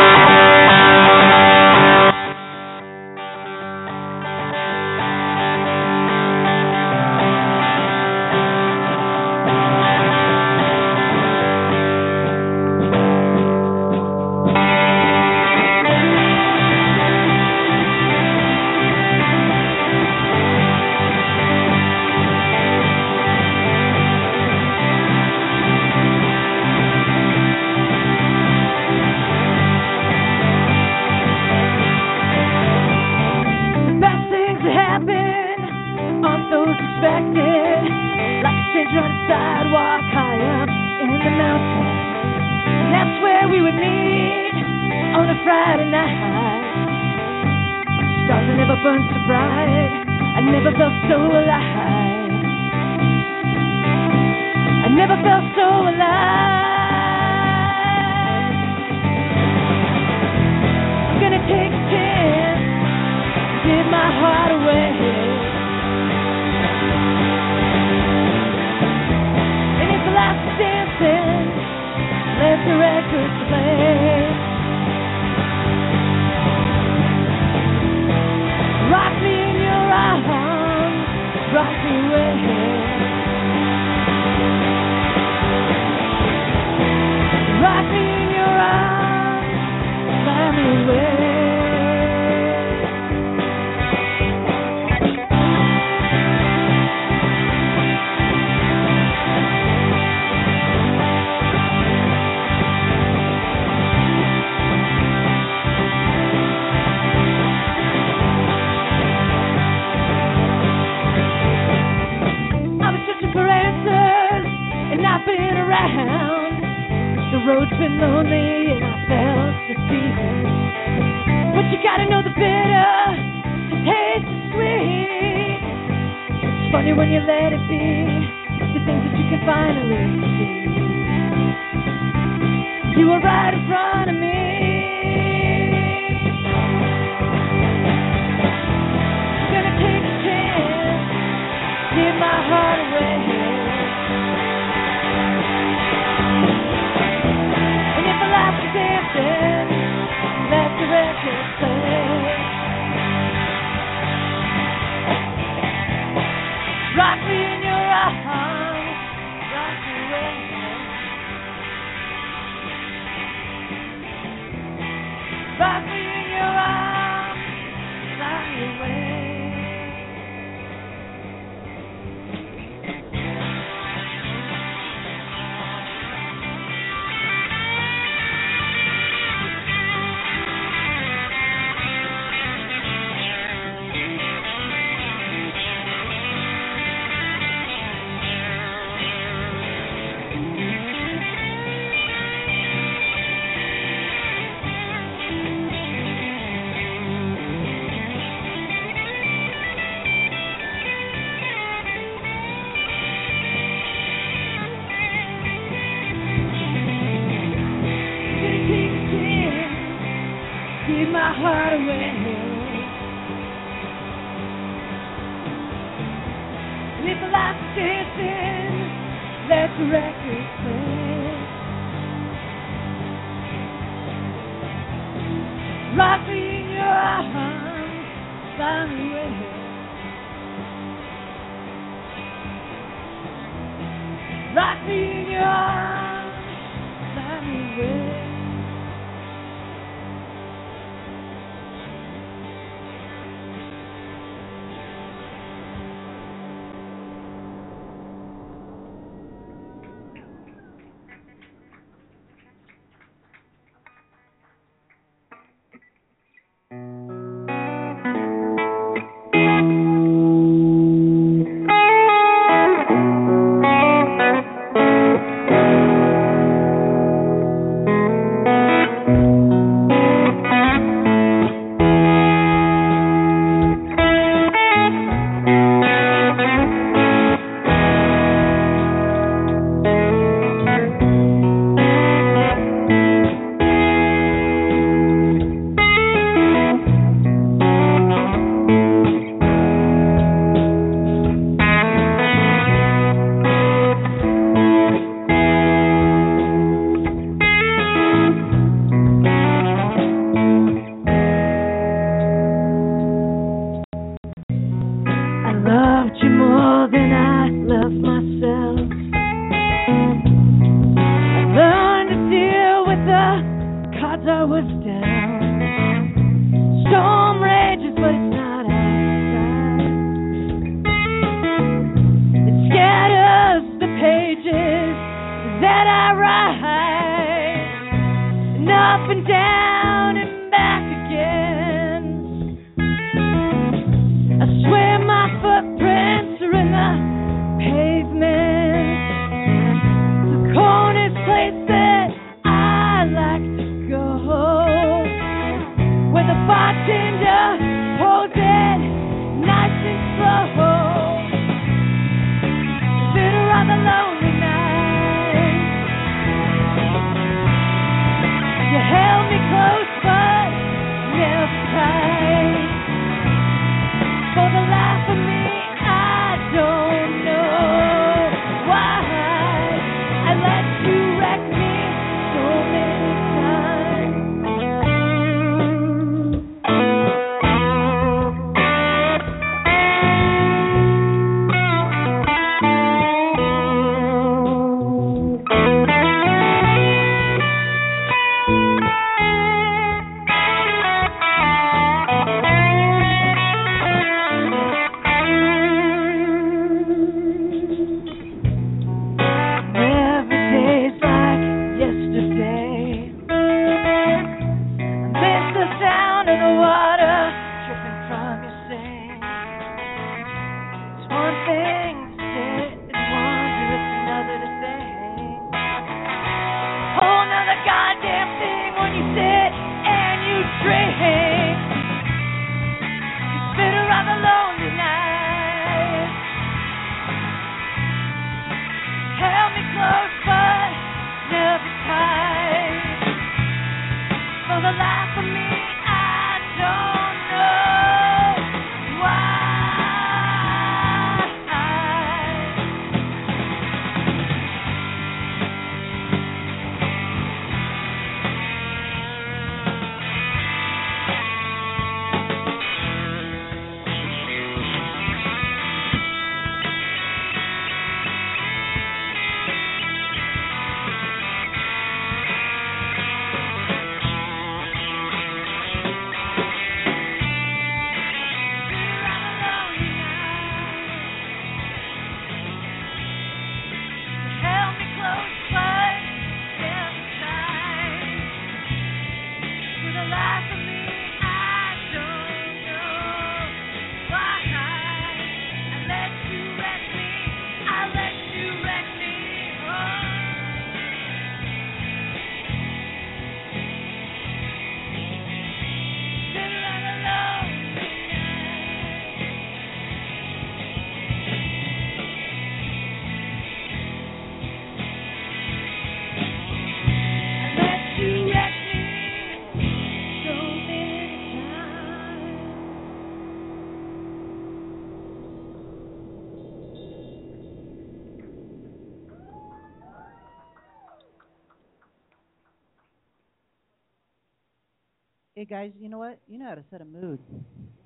Hey guys, you know what? You know how to set a mood.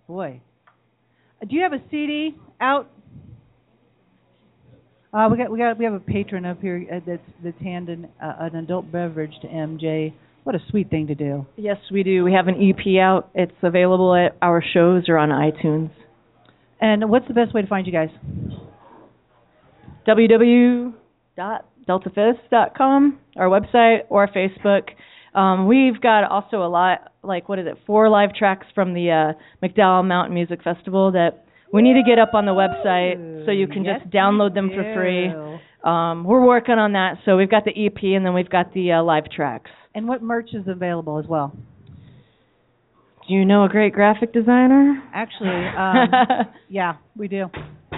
Boy. Uh, do you have a CD out? Uh, we got we got we have a patron up here uh, that's that's handing uh, an adult beverage to MJ. What a sweet thing to do. Yes, we do. We have an EP out. It's available at our shows or on iTunes. And what's the best way to find you guys? www.deltafifths.com, our website, or Facebook. Um, we've got also a lot, like what is it, four live tracks from the uh, McDowell Mountain Music Festival that we need to get up on the website so you can yes, just download them for free. Um, we're working on that. So we've got the EP and then we've got the uh, live tracks. And what merch is available as well? Do you know a great graphic designer? Actually, um, yeah, we do.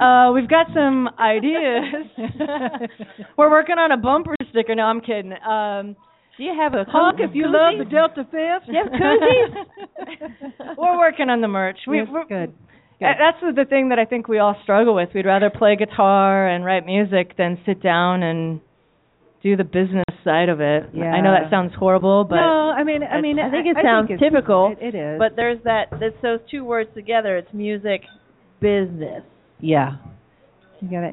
uh, we've got some ideas. We're working on a bumper sticker. No, I'm kidding. Um, do you have a honk if you love the Delta Fifth? You have koozies? we're working on the merch. We, Yes, we're, good. Uh, That's the- thing that I think we all struggle with. We'd rather play guitar and write music than sit down and do the business side of it. Yeah. I know that sounds horrible, but no, I mean, I mean, I think it I sounds it's- typical, It, it is. But there's that. That's those two words together. It's music, business. yeah, you gotta,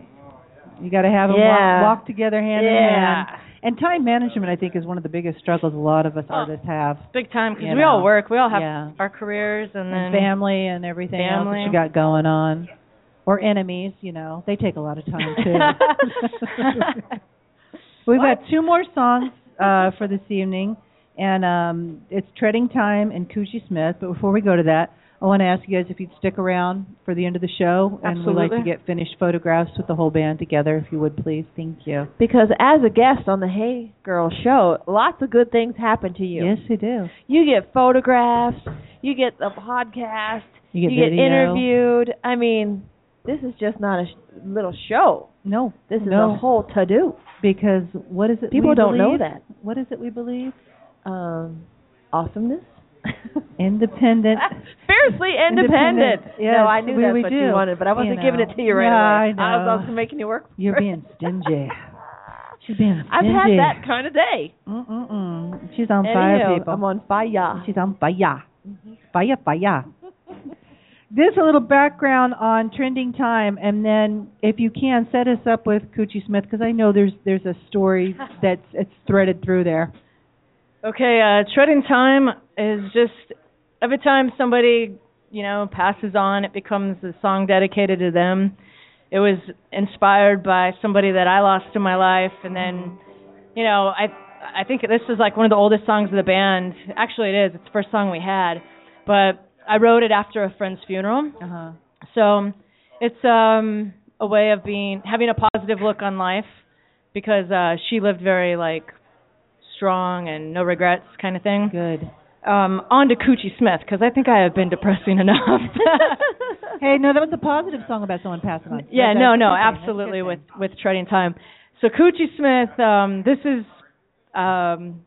you gotta have them Yeah. walk, walk together hand in Yeah. hand. And time management, I think, is one of the biggest struggles a lot of us artists have. big time because we all work. We all have Yeah. our careers and then and family and everything else Family. that you got going on, or enemies. You know, they take a lot of time too. We've got two more songs uh, for this evening, and um, it's Treading Time and Coochie Smith. But before we go to that, I want to ask you guys if you'd stick around for the end of the show, and we'd like to get finished photographs with the whole band together, if you would please. Thank you. Because as a guest on the Hay Girl show, lots of good things happen to you. Yes, they do. You get photographs. You get a podcast. You get get interviewed. I mean, this is just not a sh- little show. No, This is no. a whole to do. because what is it? People don't know that. What is it we believe? Um, awesomeness. Independent. Fiercely independent. Yes, no, I knew we- that's we what do. you wanted, but I wasn't You giving it to you right Yeah, away. I was also making you work. for You're being stingy. She's being I've had that kind of day. Mm-mm-mm. She's on fire, people. I'm on fire. She's on fire. Fire, fire. This a little background on treading time, and then if you can set us up with Coochie Smith, because I know there's there's a story that's it's threaded through there. Okay, uh, treading time is just every time somebody, you know, passes on, it becomes a song dedicated to them. It was inspired by somebody that I lost in my life, and then, you know, I I think this is like one of the oldest songs of the band. Actually, it is. It's the first song we had, but I wrote it after a friend's funeral. Uh-huh. So it's um a way of being having a positive look on life because uh she lived very like strong and no regrets kind of thing. Good. Um on to Coochie Smith because I think I have been depressing enough. Hey, no, that was a positive song about someone passing on. yeah, no, no, a good thing. That's a absolutely with with treading time. So Coochie Smith um this is um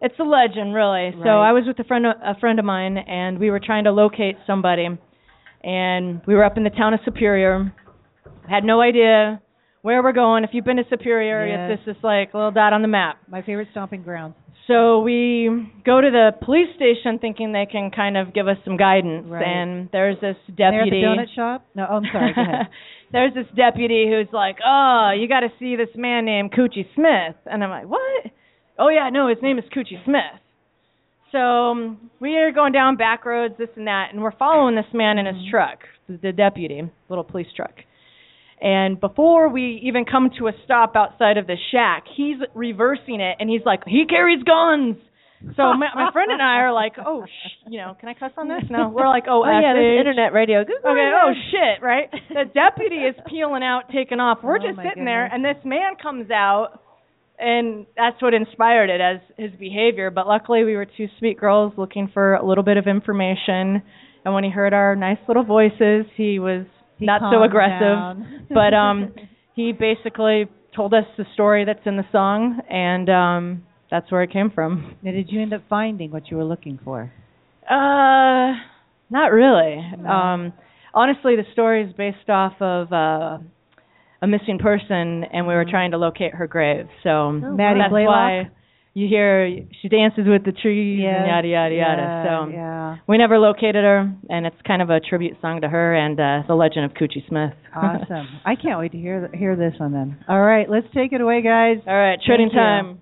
it's a legend really. So I was with a friend a friend of mine and we were trying to locate somebody and we were up in the town of Superior. Had no idea where we're going. If you've been to Superior, Yes. it's just like a little dot on the map. My favorite stomping grounds. So we go to the police station thinking they can kind of give us some guidance Right. and there's this There at deputy the donut shop? No, oh, I'm sorry. There's this deputy who's like, "Oh, you got to see this man named Coochie Smith," and I'm like, "What?" Oh yeah, no, his name is Coochie Smith. So um, we are going down back roads, this and that, and we're following this man in his Mm-hmm. truck, the deputy, little police truck. And before we even come to a stop outside of the shack, he's reversing it, and he's like, "He carries guns." So my, my friend and I are like, "Oh, sh- you know, can I cuss on this?" No, we're like, "Oh, Oh yeah, this internet radio. Good Okay, oh shit, right? The deputy is peeling out, taking off. We're Oh, just sitting there, and this man comes out, and that's what inspired it as his behavior. But luckily, we were two sweet girls looking for a little bit of information, and when he heard our nice little voices, he was He not so aggressive. but um, he basically told us the story that's in the song, and um, that's where it came from. Now, did you end up finding what you were looking for? Uh, not really. No. Um, honestly, the story is based off of uh, a missing person, and we were trying to locate her grave. So Maddie that's Blaylock? why you hear she dances with the trees yes. and yada yada yeah, yada. So yeah. we never located her, and it's kind of a tribute song to her and uh, the legend of Coochie Smith. awesome! I can't wait to hear hear this one then. All right, let's take it away, guys. All right, treading time.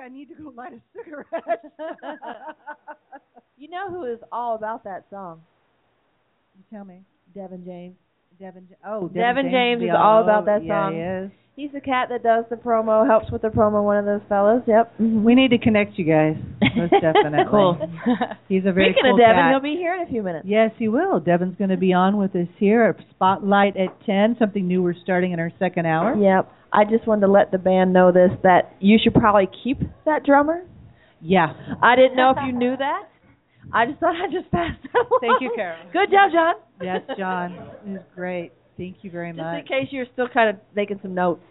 I feel like I need to go light a cigarette. You know who is all about that song? you tell me. Devin James. Devin. Oh, Devin James the- is all about that yeah, song. he is. He's the cat that does the promo, helps with the promo. One of those fellows. Yep. Mm-hmm. We need to connect you guys. Most definitely. Cool. He's a very Speaking cool of Devin, cat. he'll be here in a few minutes. Yes, he will. Devin's going to be on with us here at Spotlight at 10, something new we're starting in our second hour. Yep. I just wanted to let the band know this that you should probably keep that drummer. Yeah. I didn't know if you knew that. I just thought I'd just pass that along. Thank you, Carol. Good job, John. Yes, John. It was great. Thank you very Just much. in case you're still kind of making some notes.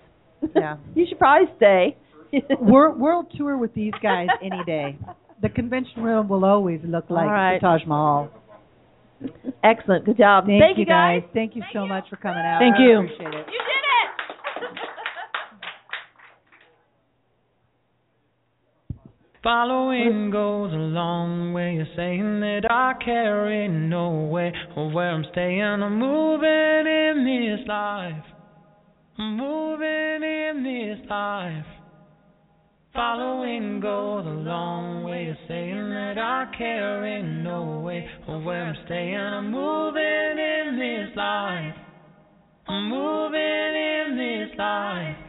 Yeah. you should probably stay. Wor- world tour with these guys any day. The convention room will always look like All right. the Taj Mahal. Excellent. Good job. Thank, Thank you, guys. Thank you so much for coming out. Thank I you. Appreciate it. You did it. Following goes a long way. You're saying that I carry no way of where I'm staying. I'm moving in this life. I'm moving in this life. Following goes a long way. You're saying that I carry no way of where I'm staying. I'm moving in this life. I'm moving in this life.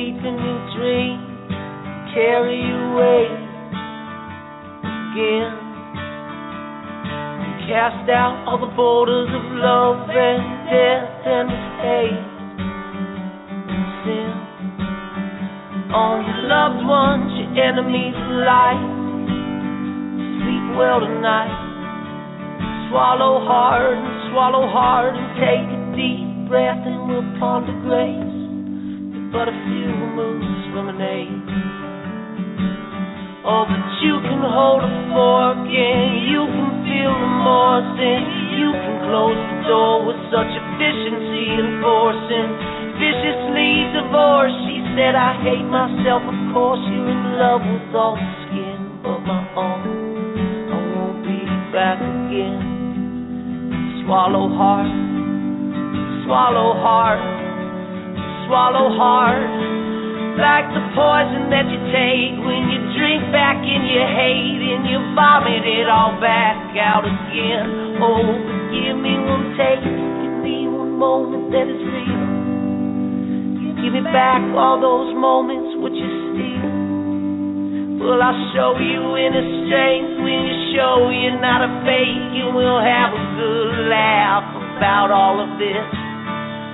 Sleep in your dream, carry you away again. Cast out all the borders of love and death and hate and sin. On your loved ones, your enemies life. Sleep well tonight. Swallow hard and swallow hard and take a deep breath and we'll ponder grace. But a few moons lemonade. Oh, but you can hold a fork and you can feel remorse and you can close the door with such efficiency and forcing viciously divorced. She said, I hate myself, of course you're in love with all the skin, but my own, I won't be back again. Swallow hard, swallow hard, swallow hard. Like the poison that you take when you drink back in your hate and you vomit it all back out again. Oh, but give me one taste, give me one moment that is real. Give me back all those moments which you steal. Well, I'll show you inner strength when you show you're not a fake, and we'll have a good laugh about all of this.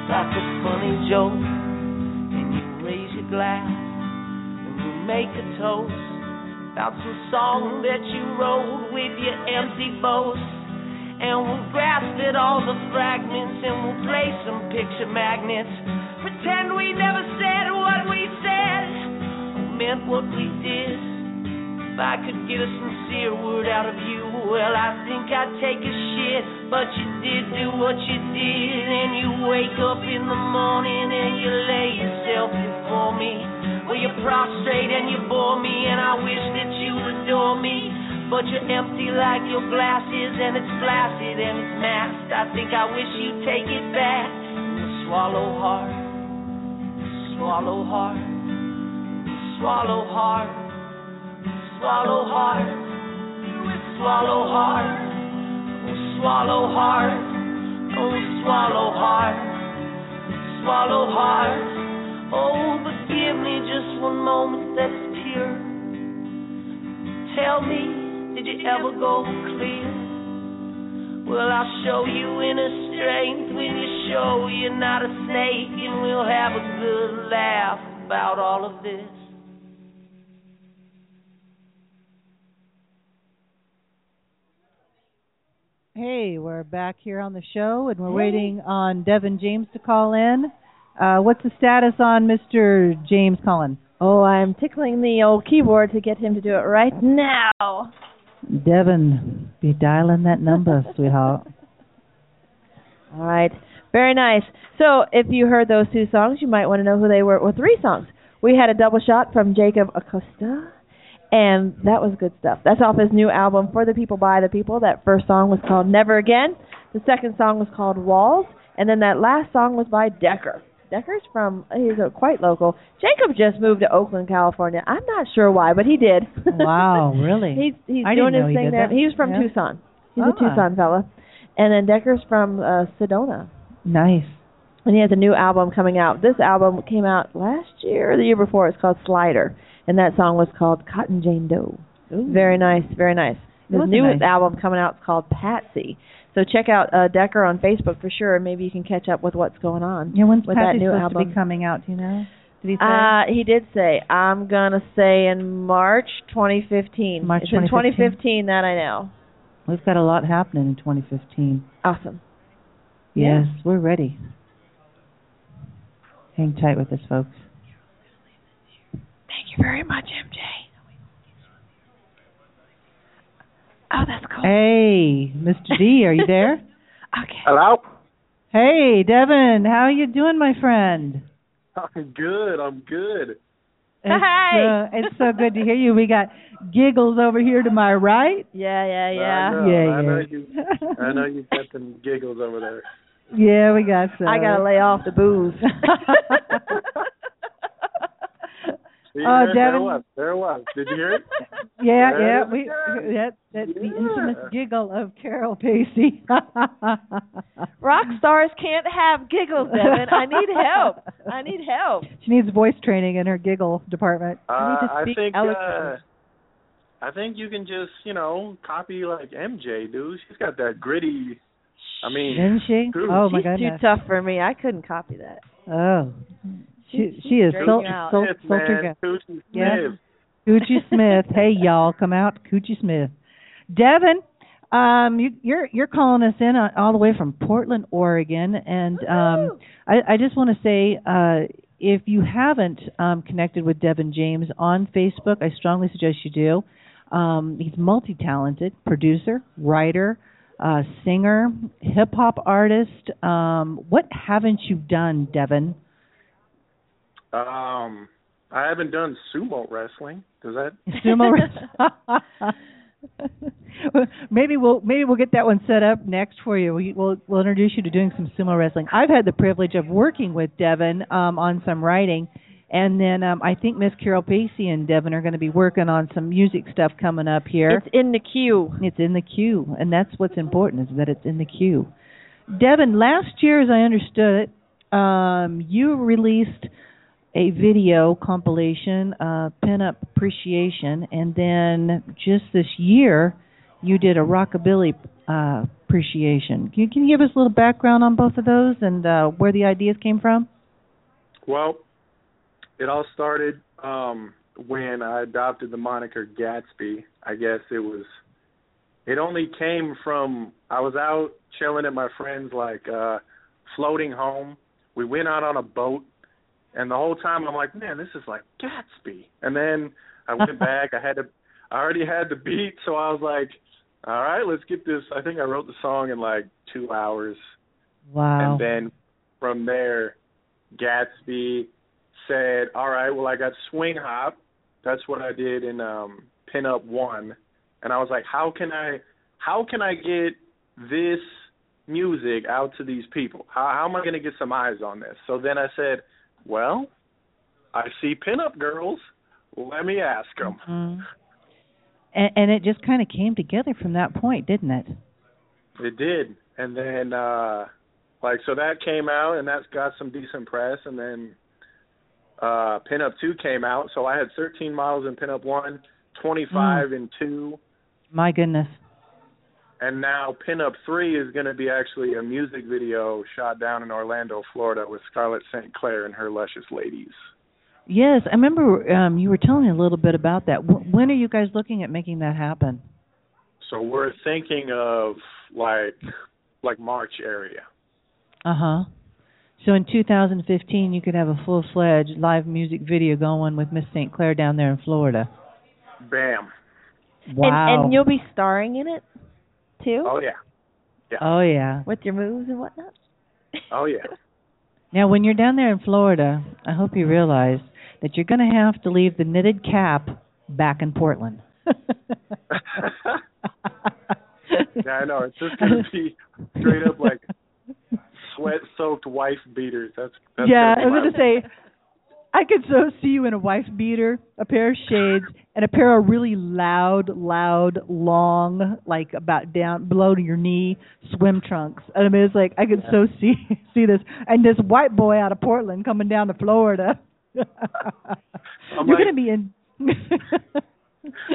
Like a funny joke, you glass, and we make a toast about some song that you wrote with your empty boast. And we'll grasp at all the fragments, and we'll play some picture magnets. Pretend we never said what we said, or meant what we did. If I could get a sincere word out of you, well, I think I'd take a shit. But you did do what you did, and you wake up in the morning and you lay yourself before me. Well, you're prostrate and you bore me, and I wish that you'd adore me. But you're empty like your glass is, and it's flaccid and it's masked. I think I wish you'd take it back. Swallow hard, swallow hard, swallow hard swallow hard, swallow hard, oh swallow hard, oh swallow hard, swallow hard. Oh, but give me just one moment that's pure. Tell me, did you ever go clear? Well, I'll show you inner strength when you show you're not a snake, and we'll have a good laugh about all of this. Hey, we're back here on the show, and we're waiting on Devin James to call in. Uh, what's the status on Mr. James calling? Oh, I'm tickling the old keyboard to get him to do it right now. Devin, be dialing that number, sweetheart. All right. Very nice. So, if you heard those two songs, you might want to know who they were. Well, three songs. We had a double shot from Jacob Acosta, and that was good stuff. That's off his new album, For the People, By the People. That first song was called Never Again. The second song was called Walls, and then that last song was by Decker. Decker's from he's a, quite local. Jacob just moved to Oakland, California. I'm not sure why, but he did. Wow, really? he's he's I doing his he thing did there. that. He was from Yeah. Tucson. He's Ah. a Tucson fella. And then Decker's from uh Sedona. Nice. And he has a new album coming out. This album came out last year or the year before. It's called Slider. And that song was called Cotton Jane Doe. Very nice, very nice. His newest nice. album coming out is called Patsy. So check out uh, Decker on Facebook for sure, maybe you can catch up with what's going on Yeah, when's with Patsy that new supposed album. to be coming out? Do you know? Did he say? Uh, he did say, I'm gonna say in March 2015. March it's in 2015. 2015 that I know. We've got a lot happening in 2015. Awesome. Yes, we're ready. Hang tight with us, folks. Thank you very much, MJ. Oh, that's cool. Hey, Mr. D, are you there? okay. Hello? Hey, Devin, how are you doing, my friend? I'm good. I'm good. It's, Hey. uh, it's so good to hear you. We got giggles over here to my right. Yeah, yeah, I yeah. know. Yeah, I know you. I know you've got some giggles over there. Yeah, we got some. I gotta lay off the booze. See, Oh, there, there Devin. it was. There it was. Did you hear it? Yeah, There yeah, it is we that that's the infamous giggle of Carol Pacey. Rock stars can't have giggles, Devin. I need help. I need help. She needs voice training in her giggle department. Uh, I need to I speak think eloquently. uh, I think you can just you know copy like MJ, dude. She's got that gritty. I mean, Isn't she? True. Oh my She's too tough for me. I couldn't copy that. Oh. She she is she's so straight out. sultry man. Coochie Yeah. Smith. Coochie Smith. Hey y'all, come out, Coochie Smith. Devin, um, you, you're you're calling us in uh, all the way from Portland, Oregon, and um, I, I just want to say, uh, if you haven't um, connected with Devin James on Facebook, I strongly suggest you do. Um, he's multi-talented, producer, writer, uh, singer, hip hop artist. Um, what haven't you done, Devin? Um, I haven't done sumo wrestling. Does that? Sumo. maybe we'll maybe we'll get that one set up next for you. We, we'll we'll introduce you to doing some sumo wrestling. I've had the privilege of working with Devin um, on some writing, and then um, I think Miss Carol Pacey and Devin are going to be working on some music stuff coming up here. It's in the queue. It's in the queue, and that's what's important is that it's in the queue. Devin, last year, as I understood it, um, you released a video compilation, uh, Pinup Appreciation, and then just this year, you did a Rockabilly uh, Appreciation. Can you, can you give us a little background on both of those and uh, where the ideas came from? Well, it all started um when I adopted the moniker Gatsby. I guess it was it only came from I was out chilling at my friends like uh floating home. We went out on a boat and the whole time I'm like, Man, this is like Gatsby and then I went back, I had to I already had the beat, so I was like, All right, let's get this I think I wrote the song in like two hours. Wow. And then from there, Gatsby said, "All right, well, I got swing hop. That's what I did in um Pinup One." And I was like, "How can I, how can I get this music out to these people? How, how am I going to get some eyes on this?" So then I said, "Well, I see pinup girls. Let me ask them." Mhm. And, and it just kind of came together from that point, didn't it? It did, and then uh like so that came out, and that's got some decent press, and then uh Pinup Two came out, so I had 13 models in Pinup One, 25 in Two, My goodness. And now Pinup Three is going to be actually a music video shot down in Orlando, Florida, with Scarlett St. Clair and her luscious ladies. Yes, I remember um, you were telling me a little bit about that. W- when are you guys looking at making that happen? So we're thinking of like like March area. Uh huh. So in 2015, you could have a full fledged live music video going with Miss St. Clair down there in Florida. Bam. Wow. And, and you'll be starring in it too Oh yeah. Yeah. oh yeah. with your moves and whatnot. Oh yeah. Now, when you're down there in Florida, I hope you realize that you're going to have to leave the knitted cap back in Portland. Yeah, I know. It's just gonna be straight up like sweat-soaked wife beaters. That's, that's yeah, I was going to say, I could so see you in a wife beater, a pair of shades, and a pair of really loud, loud, long, like about down below to your knee swim trunks. And I mean, it's like I could so see see this, and this white boy out of Portland coming down to Florida. I'm You're like- going to be in.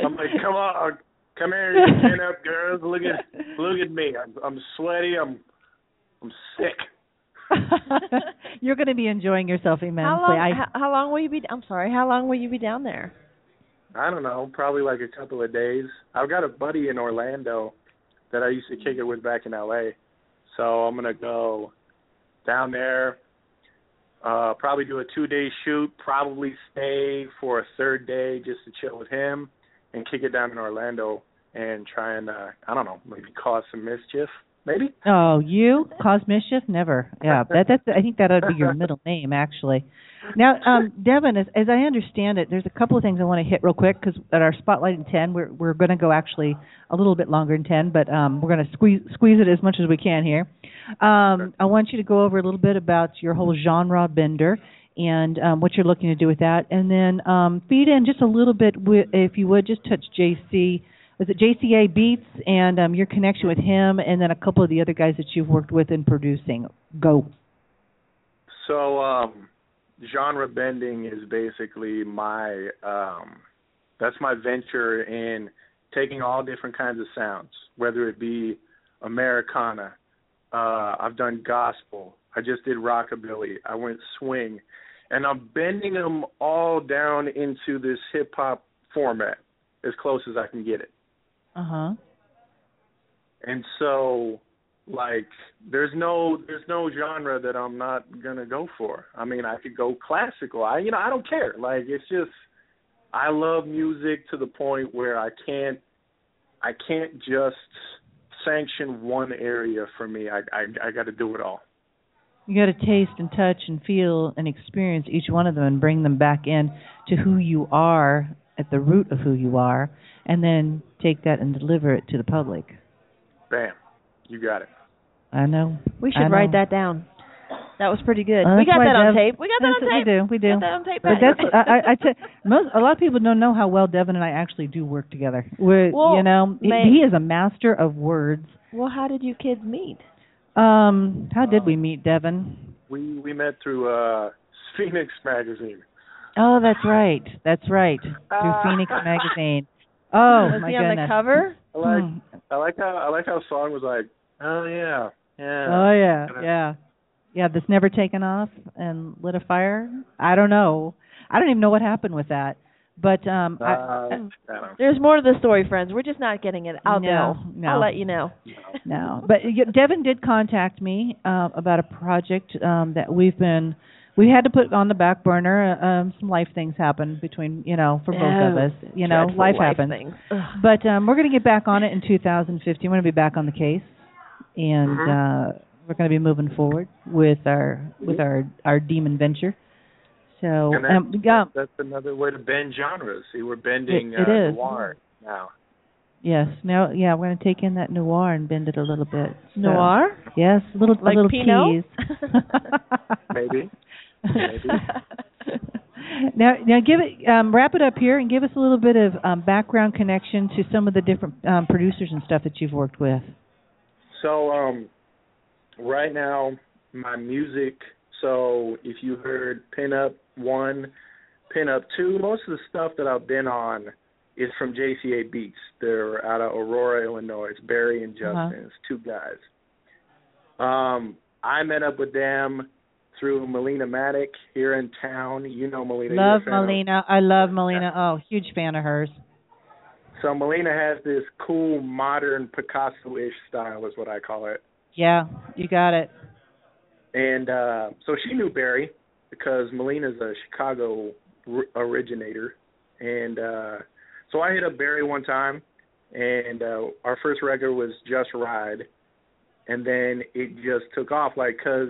I'm like, come on, uh, come here, you stand up girls. Look at look at me. I'm I'm sweaty. I'm I'm sick. You're going to be enjoying yourself immensely. How long? I, how, how long will you be? I'm sorry. How long will you be down there? I don't know, probably like a couple of days. I've got a buddy in Orlando that I used to kick it with back in LA. So I'm gonna go down there, uh probably do a two day shoot, probably stay for a third day just to chill with him and kick it down in Orlando and try and uh I don't know, maybe cause some mischief. Maybe? Oh, you cause mischief? Never. Yeah, that that's. I think that ought to be your middle name, actually. Now, um, Devin, as, as I understand it, there's a couple of things I want to hit real quick because at our spotlight in ten, we're we're going to go actually a little bit longer than ten, but um, we're going to squeeze squeeze it as much as we can here. Um, I want you to go over a little bit about your whole genre bender and um, what you're looking to do with that, and then um, feed in just a little bit, if you would, just touch JC was it JCA Beats and um, your connection with him, and then a couple of the other guys that you've worked with in producing. Go. So um genre bending is basically my um that's my venture in taking all different kinds of sounds, whether it be Americana, uh I've done gospel, I just did rockabilly, I went swing, and I'm bending them all down into this hip hop format as close as I can get it. Uh huh. And so like there's no there's no genre that I'm not gonna go for. I mean I could go classical. I you know, I don't care. Like it's just I love music to the point where I can't I can't just sanction one area for me. I I I gotta do it all. You got to taste and touch and feel and experience each one of them and bring them back in to who you are at the root of who you are, and then take that and deliver it to the public. Bam. You got it. I know. We I should write that down. That was pretty good. Uh, we got why that on Dev- tape. We got that on tape. We do. We do. Got that on tape. But that's I, I, I tell most a lot of people don't know how well Devin and I actually do work together. We're Well, you know he, he is a master of words. Well, how did you kids meet? Um, how did we meet, Devin? We we met through uh Phoenix magazine. Oh, that's right. That's right. Through Phoenix magazine. Oh was my he on goodness. the cover? I like Hmm. I like how I like how the song was like, Oh yeah. Yeah. Oh yeah, yeah, yeah. That's never taken off and lit a fire. I don't know. I don't even know what happened with that. But um, Uh, I, I. There's more to the story, friends. We're just not getting it. I'll No, know. no. I'll let you know. no. But Devin did contact me uh, about a project um, that we've been. We had to put on the back burner. uh, Um, some life things happened between, you know, for both of Oh, us. You know, life life happens. But um, we're going to get back on it in 2015. We're going to be back on the case, and uh, we're going to be moving forward with our with our our demon venture. So And um, that's, yeah, that's another way to bend genres. See, we're bending It- it uh, is. noir now. yes. Now, yeah, we're going to take in that noir and bend it a little bit. So- Noir? Yes, a little Like a little Pinot? tease. Maybe. Now, now give it um, wrap it up here and give us a little bit of um, background connection to some of the different um, producers and stuff that you've worked with. So um right now my music so if you heard Pin Up One, Pin Up Two, most of the stuff that I've been on is from JCA Beats. They're out of Aurora, Illinois. It's Barry and Justin. Uh-huh. It's two guys. Um I met up with them through Melina Maddock here in town. You know Melina. love Melina. I love Melina. Oh, huge fan of hers. So Melina has this cool modern Picasso-ish style, is what I call it. Yeah, you got it. And uh so she knew Barry because Melina's a Chicago r- originator, and uh so I hit up Barry one time, and uh our first record was Just Ride, and then it just took off like 'cause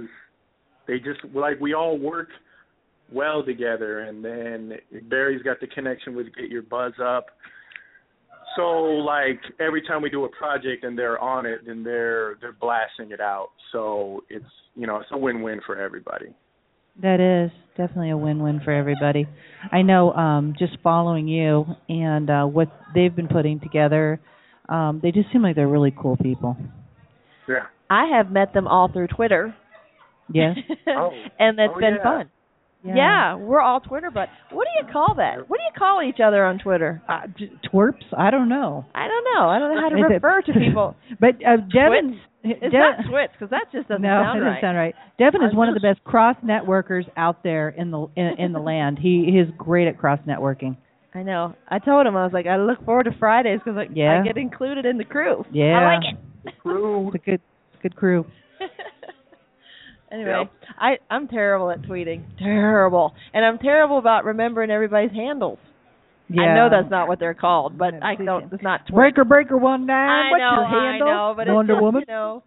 they just like we all work well together, and then Barry's got the connection with Get Your Buzz Up. So like every time we do a project and they're on it, then they're they're blasting it out. So it's you know it's a win-win for everybody. That is definitely a win-win for everybody. I know um just following you and uh what they've been putting together, um they just seem like they're really cool people. Yeah. I have met them all through Twitter. Yes. Oh. and it's Oh, been yeah. fun. Yeah. we're all Twitter, but what do you call that? What do you call each other on Twitter? Uh, j- twerps? I don't know. I don't know. I don't know how to Is it- refer to people. But uh Devin It's Dev- not Twits because that just doesn't no, sound it doesn't right. sound right. Devin is one of the best cross networkers out there in the in, in the land. He he is great at cross networking. I know. I told him I was like, I look forward to Fridays because like, Yeah. I get included in the crew. Yeah. I like it. Crew. It's a good good crew. Anyway, I I'm terrible at tweeting. Terrible, and I'm terrible about remembering everybody's handles. Yeah. I know that's not what they're called, but I don't. It's not Twitch. Breaker breaker one nine. I What's know, your handle? I know, but Wonder it's just, Woman. you know,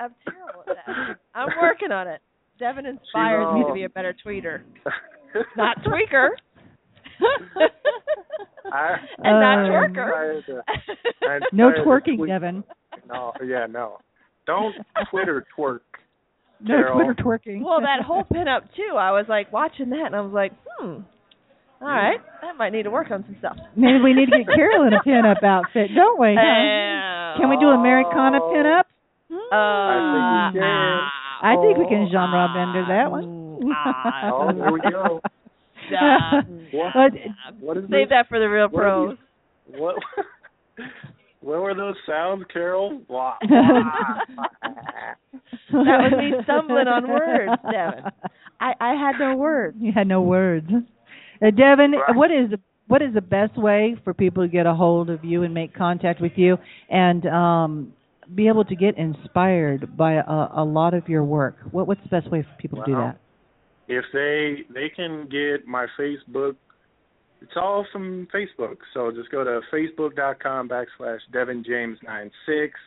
I'm terrible at that. I'm working on it. Devin inspires me to be a better tweeter, not tweaker, I, and not Um, twerker. I, I No inspired twerking, Devin. No, yeah, no. Don't Twitter twerk. No Carol. Twitter twerking. Well, that whole pinup too. I was like watching that, and I was like, hmm. All right, that might need to work on some stuff. Maybe we need to get Carol in a pinup outfit, don't we? huh? Uh, Can we do Americana pinup? Uh, I think we can. I think we can genre bender that one. Ooh, Oh, here we go. What, what is Save this? that for the real pros. What? What were those sounds, Carol? Wah. that was me stumbling on words, Devin. I I had no words. You had no words. Uh, Devin, Right. what is what is the best way for people to get a hold of you and make contact with you and um be able to get inspired by a, a lot of your work? What what's the best way for people to do that? if they they can get my Facebook, it's all from Facebook. So just go to facebook.com backslash Devin James nine six.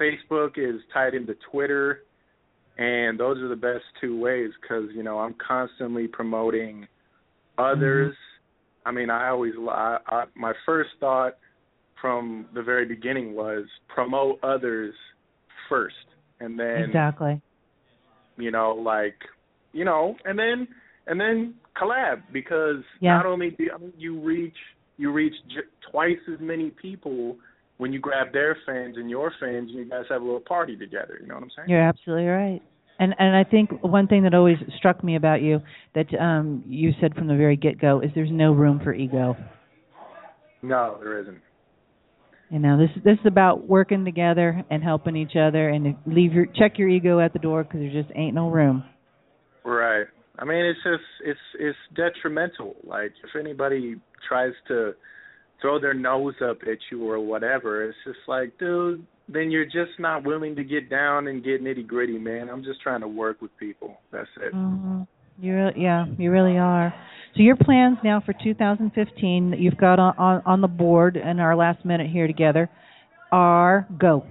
Facebook is tied into Twitter, and those are the best two ways because you know I'm constantly promoting others. Mm-hmm. I mean, I always I, I, my first thought from the very beginning was promote others first, and then exactly. you know like you know and then and then collab because Yeah. not only do I mean, you reach you reach j- twice as many people when you grab their fans and your fans and you guys have a little party together you know what i'm saying You're absolutely right. And and I think one thing that always struck me about you that um you said from the very get go is there's no room for ego. no there isn't You know, this this is about working together and helping each other and leave your check your ego at the door because there just ain't no room. right i mean it's just it's it's detrimental like if anybody tries to throw their nose up at you or whatever it's just like dude then you're just not willing to get down and get nitty gritty man i'm just trying to work with people that's it hmm You really, yeah, you really are. So your plans now for 2015 that you've got on, on on the board in our last minute here together are go.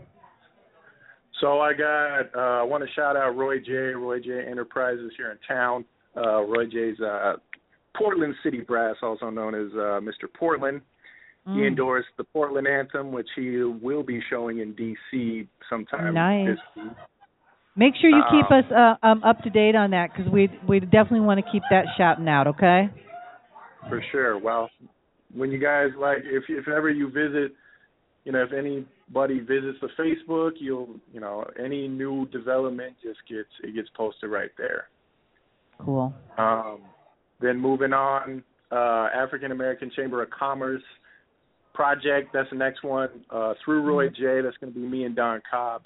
So I got uh I want to shout out Roy J, Roy J Enterprises here in town. Uh Roy J's uh Portland City Brass, also known as uh Mr. Portland. He Mm. endorsed the Portland anthem, which he will be showing in DC sometime Nice. this week. Make sure you keep Um, us uh, um up to date on that because we we definitely want to keep that shouting out. Okay. For sure. Well, when you guys like, if if ever you visit, you know, if anybody visits the Facebook, you'll, you know, any new development just gets it gets posted right there. Cool. Um, then moving on, uh, African American Chamber of Commerce project. That's the next one. Uh, through Roy J. That's going to be me and Don Cobbs,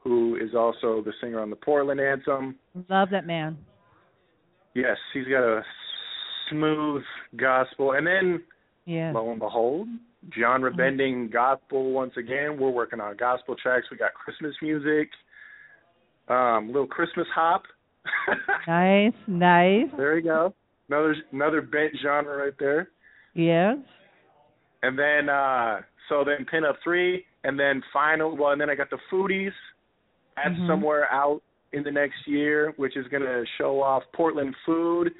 who is also the singer on the Portland anthem. Love that man. Yes, he's got a smooth gospel, and then Yeah. lo and behold, genre bending gospel once again. We're working on gospel tracks. We got Christmas music, um, little Christmas hop. Nice, nice. there you go. Another another bent genre right there. Yes. And then uh so then pin up three and then final well and then I got the foodies. That's Mhm. somewhere out in the next year, which is gonna show off Portland food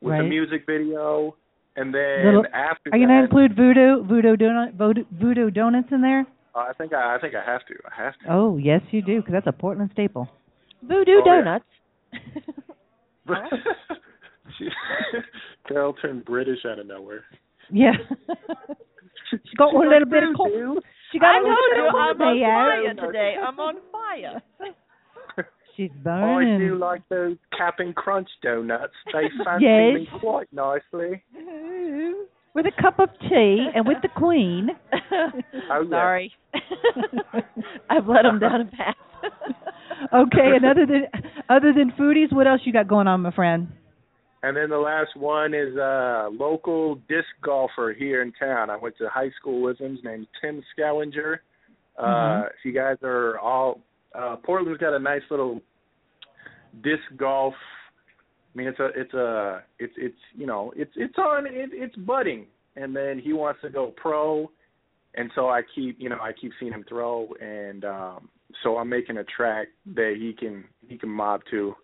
with a music video. And then Little- after Are you gonna that, include voodoo voodoo donut voodoo, voodoo donuts in there? uh, I think I, I think I have to. I have to. Oh yes, you do because that's a Portland staple. Voodoo Oh, yeah. donuts. she, Carol turned British out of nowhere. Yeah. she got a little bit of cold. She got I a little told bit you of I'm on there. fire today. I'm on fire. She's Oh, I do like those Cap'n Crunch donuts. They fancy Yes. me quite nicely. with a cup of tea and with the queen. Oh, yeah. Sorry. I've let them down a path. okay, another than other than foodies, what else you got going on, my friend? And then the last one is a local disc golfer here in town. I went to high school with him. His name's Tim Scallinger. Uh, Mhm. If you guys are all, uh, Portland's got a nice little disc golf. I mean, it's a, it's a, it's, it's, you know, it's, it's on, it, it's budding. And then he wants to go pro, and so I keep, you know, I keep seeing him throw, and um, so I'm making a track that he can, he can mob to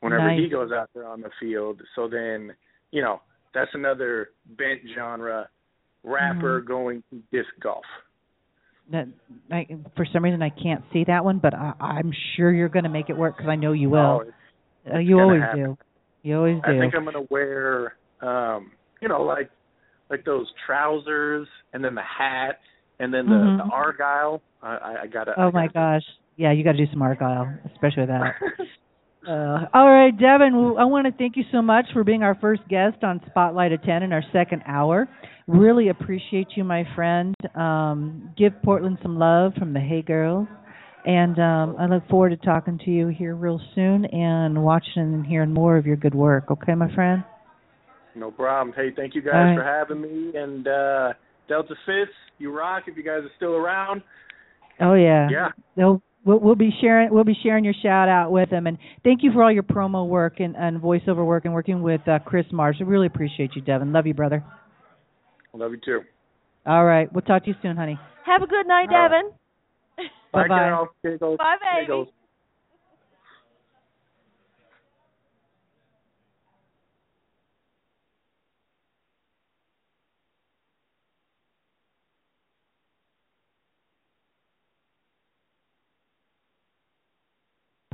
whenever he goes out there on the field. So then, you know, that's another bent genre rapper Mm-hmm. going disc golf. That I, for some reason I can't see that one, but I, I'm sure you're going to make it work because I know you Oh, will. it's- uh, you always happen. do. You always do. I think I'm gonna wear, um, you know, like like those trousers, and then the hat, and then the, Mhm. the argyle. I, I, I gotta. oh I my gotta, gosh. Yeah, you got to do some argyle, especially with that. Uh, all right, Devin, well, I want to thank you so much for being our first guest on Spotlight at 10 in our second hour. Really appreciate you, my friend. Um, give Portland some love from the Hay Girls. And um, I look forward to talking to you here real soon and watching and hearing more of your good work. Okay, my friend? No problem. Hey, thank you guys right. for having me. And uh Delta Fist, you rock if you guys are still around. Oh yeah. Yeah. They'll we'll, we'll be sharing we'll be sharing your shout out with them and thank you for all your promo work and, and voiceover work and working with uh, Chris Marsh. I really appreciate you, Devin. Love you, brother. Love you too. All right, we'll talk to you soon, honey. Have a good night, All right. Devin. Bye, Bye-bye. Carol. Here goes. Bye, Here baby.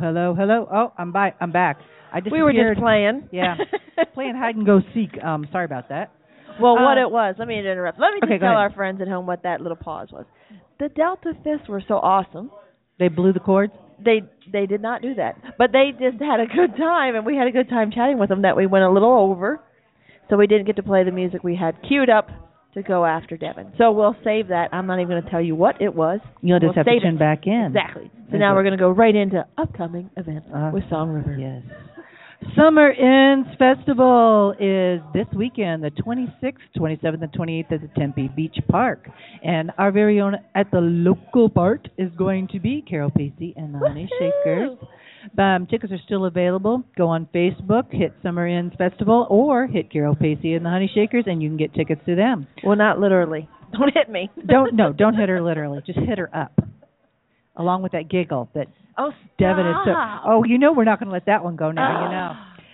Hello, hello. Oh, I'm back. I'm back. I just We were just playing. Yeah, playing hide and go seek. Um, sorry about that. Well, what Uh, it was, let me interrupt. Let me just okay, tell our friends at home what that little pause was. The Delta Fifths were so awesome. They blew the cords. They they did not do that, but they just had a good time, and we had a good time chatting with them. That we went a little over, so we didn't get to play the music we had queued up to go after Devin. So we'll save that. I'm not even going to tell you what it was. You'll just We'll have to tune it. back in. Exactly. So That's now it. we're going to go right into upcoming events Uh, with Song River. Yes. Summer Ends Festival is this weekend, the 26th, 27th, and 28th at the Tempe Beach Park. And our very own at the local part is going to be Carol Pacey and the Honey Shakers. Um, tickets are still available. Go on Facebook, hit Summer Ends Festival, or hit Carol Pacey and the Honey Shakers, and you can get tickets to them. Well, not literally. Don't hit me. don't no, don't hit her literally. Just hit her up, along with that giggle that Oh, Devin is so. Oh, you know we're not going to let that one go now. you know.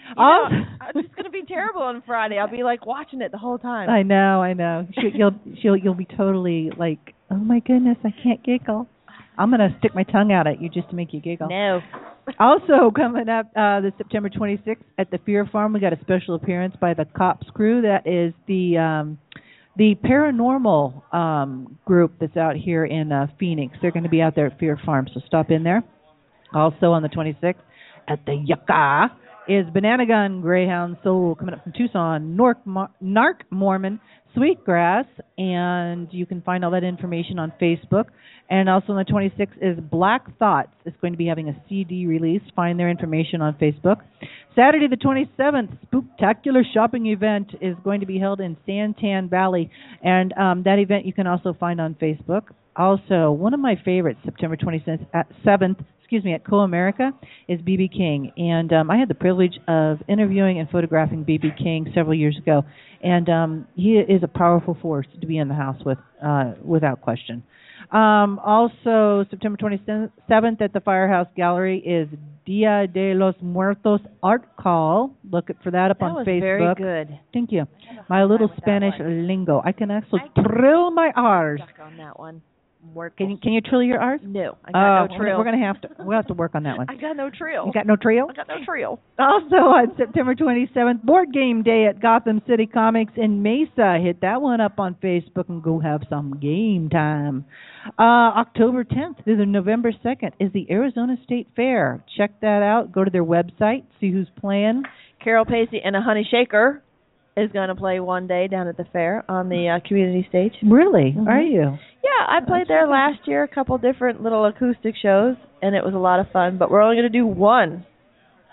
You Oh. know, it's just gonna be terrible on Friday. I'll be like watching it the whole time. I know, I know. She, you'll she'll you'll be totally like, oh my goodness, I can't giggle. I'm gonna stick my tongue out at you just to make you giggle. No. Also coming up uh the September 26th at the Fear Farm, we got a special appearance by the Cops Crew. That is the um the paranormal um group that's out here in uh Phoenix. They're going to be out there at Fear Farm, so stop in there. Also on the 26th at the Yucca is Banana Gun Greyhound Soul coming up from Tucson, Nork, Mar- Narc Mormon, Sweetgrass, and you can find all that information on Facebook. And also on the 26th is Black Thoughts. It's going to be having a CD release. Find their information on Facebook. Saturday the 27th, Spooktacular Shopping Event is going to be held in Santan Valley, and um, that event you can also find on Facebook. Also, one of my favorites, September 27th, at 7th, excuse me, at Comerica is BB King, and um, I had the privilege of interviewing and photographing BB King several years ago, and um, he is a powerful force to be in the house with, uh, without question. Um, also, September 27th at the Firehouse Gallery is Dia de los Muertos Art Call. Look for that up That on was Facebook. very good. Thank you. My little Spanish lingo. I can actually drill my R's. On that one. Can you can you trill your R's? No, I got no we're- trill. We're gonna have to we'll have to work on that one. I got no trill. You got no trill? I got no trill. Also on September 27th, Board Game Day at Gotham City Comics in Mesa. Hit that one up on Facebook and go have some game time. Uh, October 10th through the November 2nd is the Arizona State Fair. Check that out. Go to their website, see who's playing. Carol Pacey and a Honey Shaker is going to play one day down at the fair on the uh, community stage. Really? Mhm. Are you? Yeah, I played there last year, a couple different little acoustic shows, and it was a lot of fun. But we're only going to do one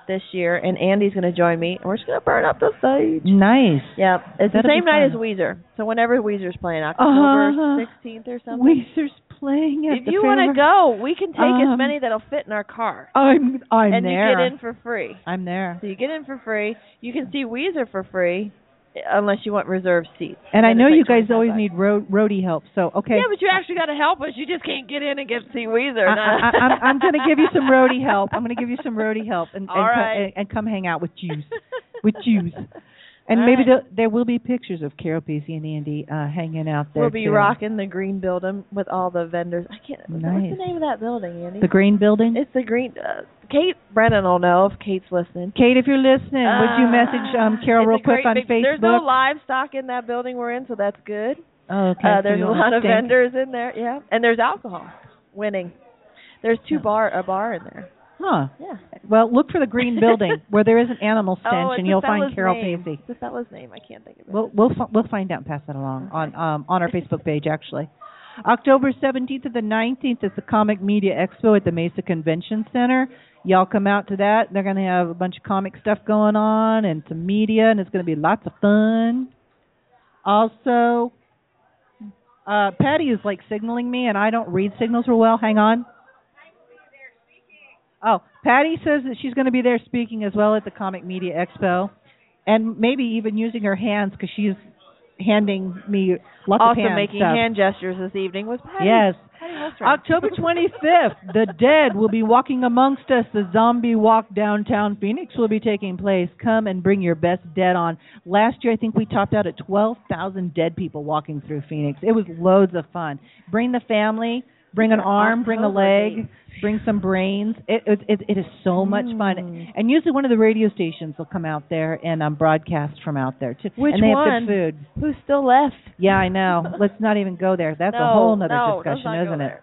this year, and Andy's going to join me, and we're just going to burn up the stage. Nice. Yeah, it's That'll the same night as. Weezer. So whenever Weezer's playing, October Uh-huh. 16th or something. Weezer's playing at if the If you want to go, we can take as Um, many that'll fit in our car. I'm I'm and there. you get in for free. I'm there. So you get in for free. You can see Weezer for free, unless you want reserved seats. And I know you guys always bucks. need road roadie help. So okay. Yeah, but you actually got to help us. You just can't get in and get to see Weezer. I, I, I'm, I'm going to give you some roadie help. I'm going to give you some roadie help and and, right. and, and come hang out with Jews, with Jews. And All maybe right. there, there will be pictures of Carol Pacey and Andy uh, hanging out there. We'll be too. rocking the green building with all the vendors. I can't. Nice. What's the name of that building, Andy? the green building. It's the green. Uh, Kate Brennan will know if Kate's listening. Kate, if you're listening, would you message um, Carol real quick great on big- Facebook? There's no livestock in that building we're in, so that's good. Oh, okay. uh, there's a lot of vendors in there, yeah, and there's alcohol. Winning. There's two bar a bar in there. Huh. Yeah. Well, look for the green building where there is an animal stench, oh, and you'll find Carol name. It's the fellow's name. I can't think of it. We'll we'll we'll find out and pass that along on um on our Facebook page actually. October 17th to the 19th is the Comic Media Expo at the Mesa Convention Center. Y'all come out to that. They're going to have a bunch of comic stuff going on and some media, and it's going to be lots of fun. Also, uh, Patty is like signaling me, and I don't read signals real well. Hang on. Oh, Patty says that she's going to be there speaking as well at the Comic Media Expo, and maybe even using her hands because she's handing me lots also of hand making stuff. hand gestures this evening was Patty. Yes. October 25th, the dead will be walking amongst us. The zombie walk downtown Phoenix will be taking place. Come and bring your best dead on. Last year, I think we topped out at 12,000 dead people walking through Phoenix. It was loads of fun. Bring the family. Bring an arm, bring a leg, bring some brains. It it it, it is so much fun. Mm. And usually one of the radio stations will come out there and um broadcast from out there too. Which and they one? have good food. Who's still left? Yeah, I know. Let's not even go there. That's a whole nother no, discussion, isn't it?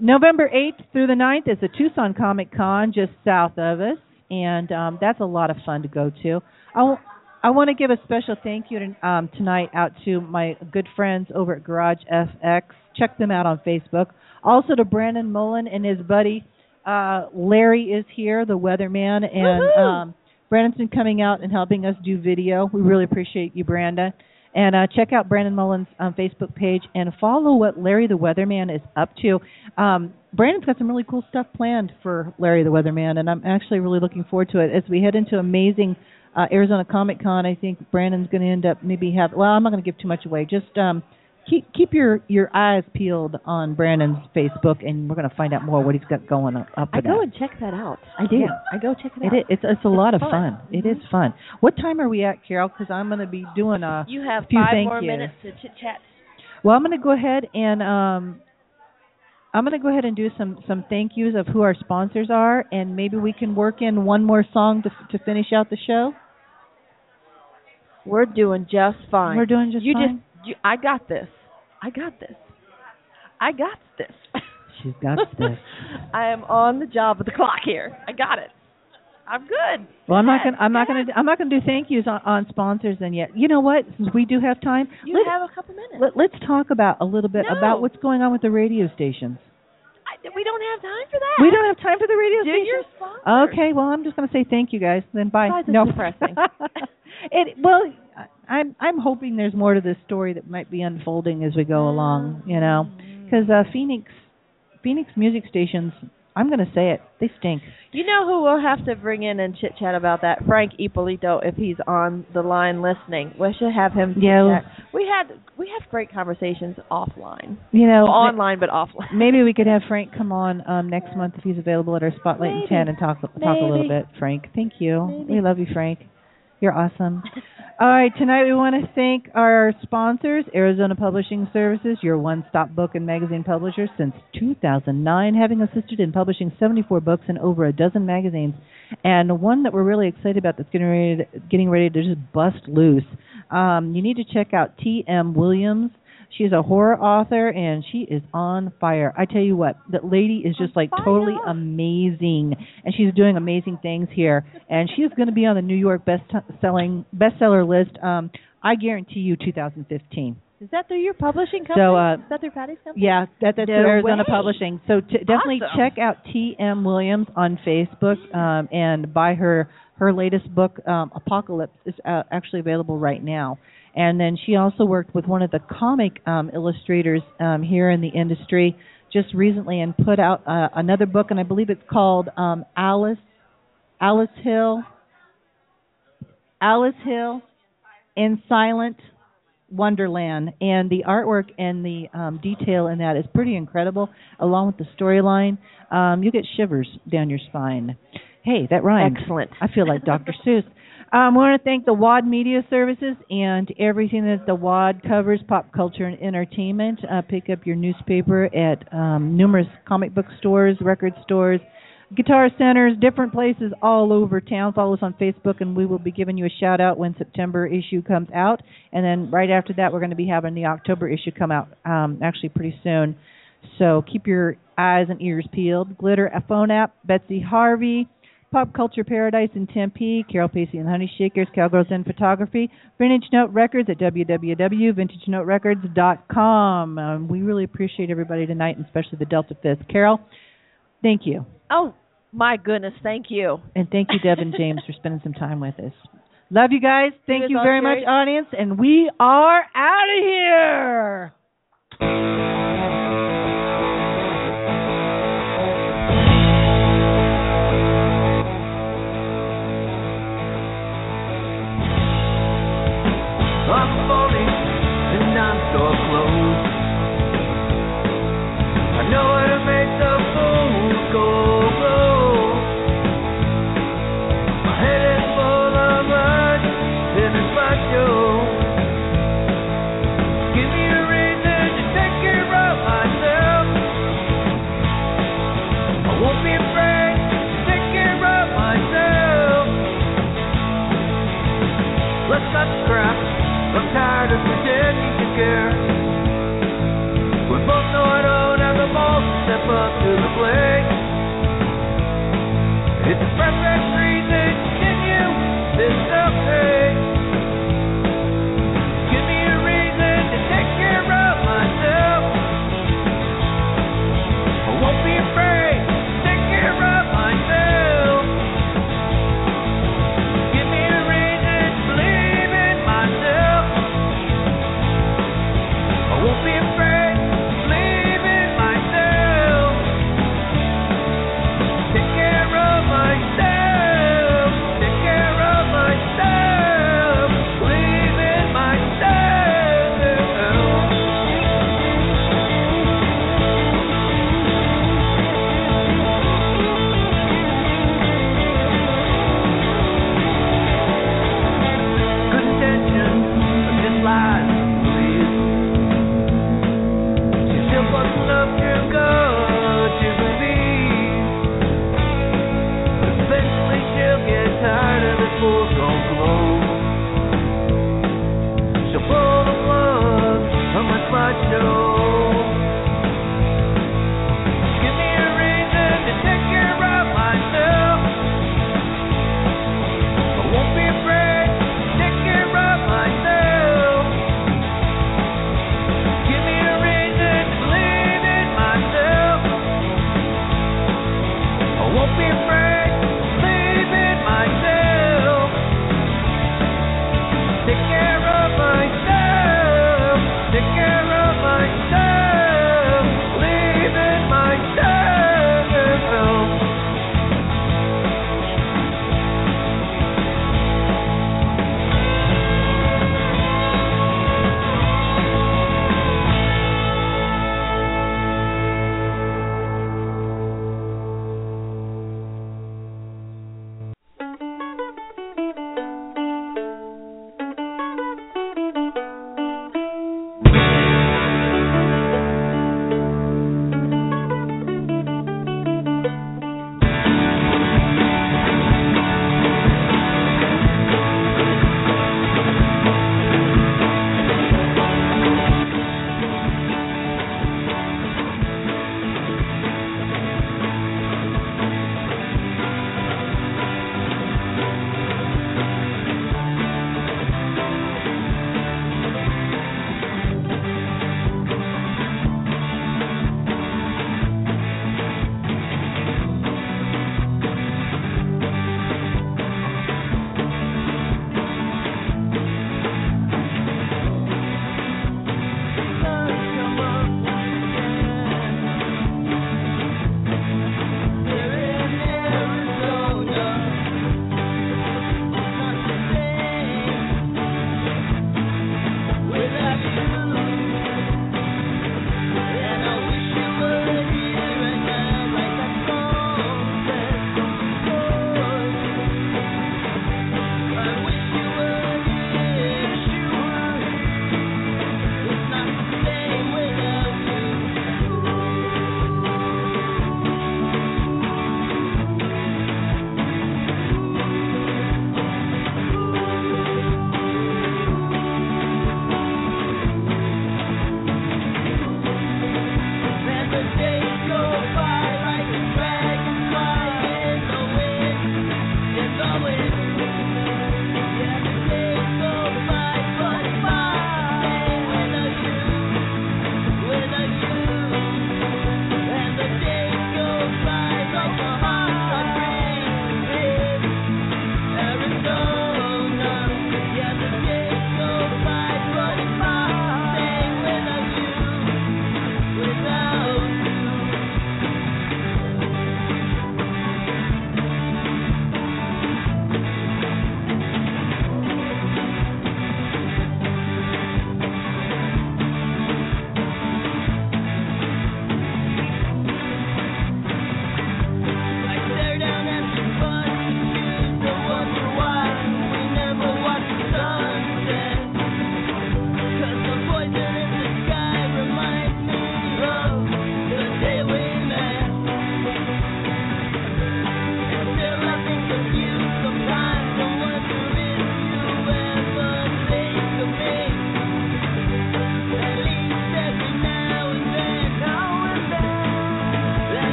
November 8th through the 9th is the Tucson Comic Con just south of us, and um, that's a lot of fun to go to. I, w- I want to give a special thank you to, um, tonight out to my good friends over at Garage FX. Check them out on Facebook. Also to Brandon Mullen and his buddy uh, Larry is here, the weatherman, and Woohoo! um, Brandon's been coming out and helping us do video. We really appreciate you, Brandon. And uh, check out Brandon Mullen's um, Facebook page and follow what Larry the Weatherman is up to. Um, Brandon's got some really cool stuff planned for Larry the Weatherman, and I'm actually really looking forward to it. As we head into amazing uh, Arizona Comic Con, I think Brandon's going to end up maybe have. Well, I'm not going to give too much away. Just um, keep keep your your eyes peeled on Brandon's Facebook, and we're going to find out more what he's got going up. up I go that. and check that out. I do. Yeah. I go check it It out. is, it's it's a lot of Fun. fun. It is fun. What time are we at, Carol? Because I'm going to be doing a You have few five thank more yous. minutes to chit chat. Well, I'm going to go ahead and um, I'm going to go ahead and do some some thank yous of who our sponsors are, and maybe we can work in one more song to to finish out the show. We're doing just fine. We're doing just you fine? just you, I got this. I got this. I got this. She's got this. I am on the job of the clock here. I got it. I'm good. Well, I'm not to I'm not to. I'm not to do thank yous on, on sponsors and yet. You know what? Since we do have time, You let, have a couple minutes. let, let's talk about a little bit No. about what's going on with the radio stations. I, we don't have time for that. We don't have time for the radio Do stations. your sponsors. Okay, well, I'm just going to say thank you guys. Then bye. Besides, it's no, depressing. it well, I'm I'm hoping there's more to this story that might be unfolding as we go along. You know, because uh, Phoenix Phoenix music stations. I'm going to say it. They stink. You know who we'll have to bring in and chit chat about that? Frank Ippolito, if he's on the line listening. We should have him. Yeah. We had we have great conversations offline. You know, online but offline. Maybe we could have Frank come on um, next month if he's available at our Spotlight in 10 and talk talk a little bit. Frank, thank you. Maybe. We love you, Frank. You're awesome. All right, tonight we want to thank our sponsors, Arizona Publishing Services, your one-stop book and magazine publisher since 2009, having assisted in publishing 74 books and over a dozen magazines. And one that we're really excited about that's getting ready to, getting ready to just bust loose. Um, you need to check out T.M. Williams. She's a horror author and she is on fire. I tell you what, that lady is just like totally amazing and she's doing amazing things here. And she is going to be on the New York best selling bestseller list um I guarantee you 2015. Is that through your publishing company? So, uh, Is that through Patty's company? Yeah, that, that's No Arizona way. Publishing. So t- definitely Awesome. check out T.M. Williams on Facebook um, and buy her her latest book, um, Apocalypse, is uh, actually available right now. And then she also worked with one of the comic um, illustrators um, here in the industry just recently and put out uh, another book, and I believe it's called um, Alice Alice Hill Alice Hill in Silent Wonderland, and the artwork and the um, detail in that is pretty incredible, along with the storyline. Um, you get shivers down your spine. Hey, that rhymes. Excellent. I feel like Dr. Seuss. Um, we want to thank the WAD Media Services and everything that the WAD covers, pop culture and entertainment. Uh, pick up your newspaper at um, numerous comic book stores, record stores, guitar centers, different places all over town. Follow us on Facebook, and we will be giving you a shout out when September issue comes out. And then right after that, we're going to be having the October issue come out, um, actually pretty soon. So keep your Eyes and Ears Peeled, Glitter, a phone app, Betsy Harvey, Pop Culture Paradise in Tempe, Carol Pacey and the Honey Shakers, Cowgirls in Photography, Vintage Note Records at www.vintagenoterecords.com. Um, we really appreciate everybody tonight, and especially the Delta Fifth. Carol, thank you. Oh, my goodness, thank you. And thank you, Devin James, for spending some time with us. Love you guys. Thank you all very much, audience. And we are out of here. does we didn't take care. We both know I don't have the balls to step up to the plate. It's a perfect reason to continue this okay. for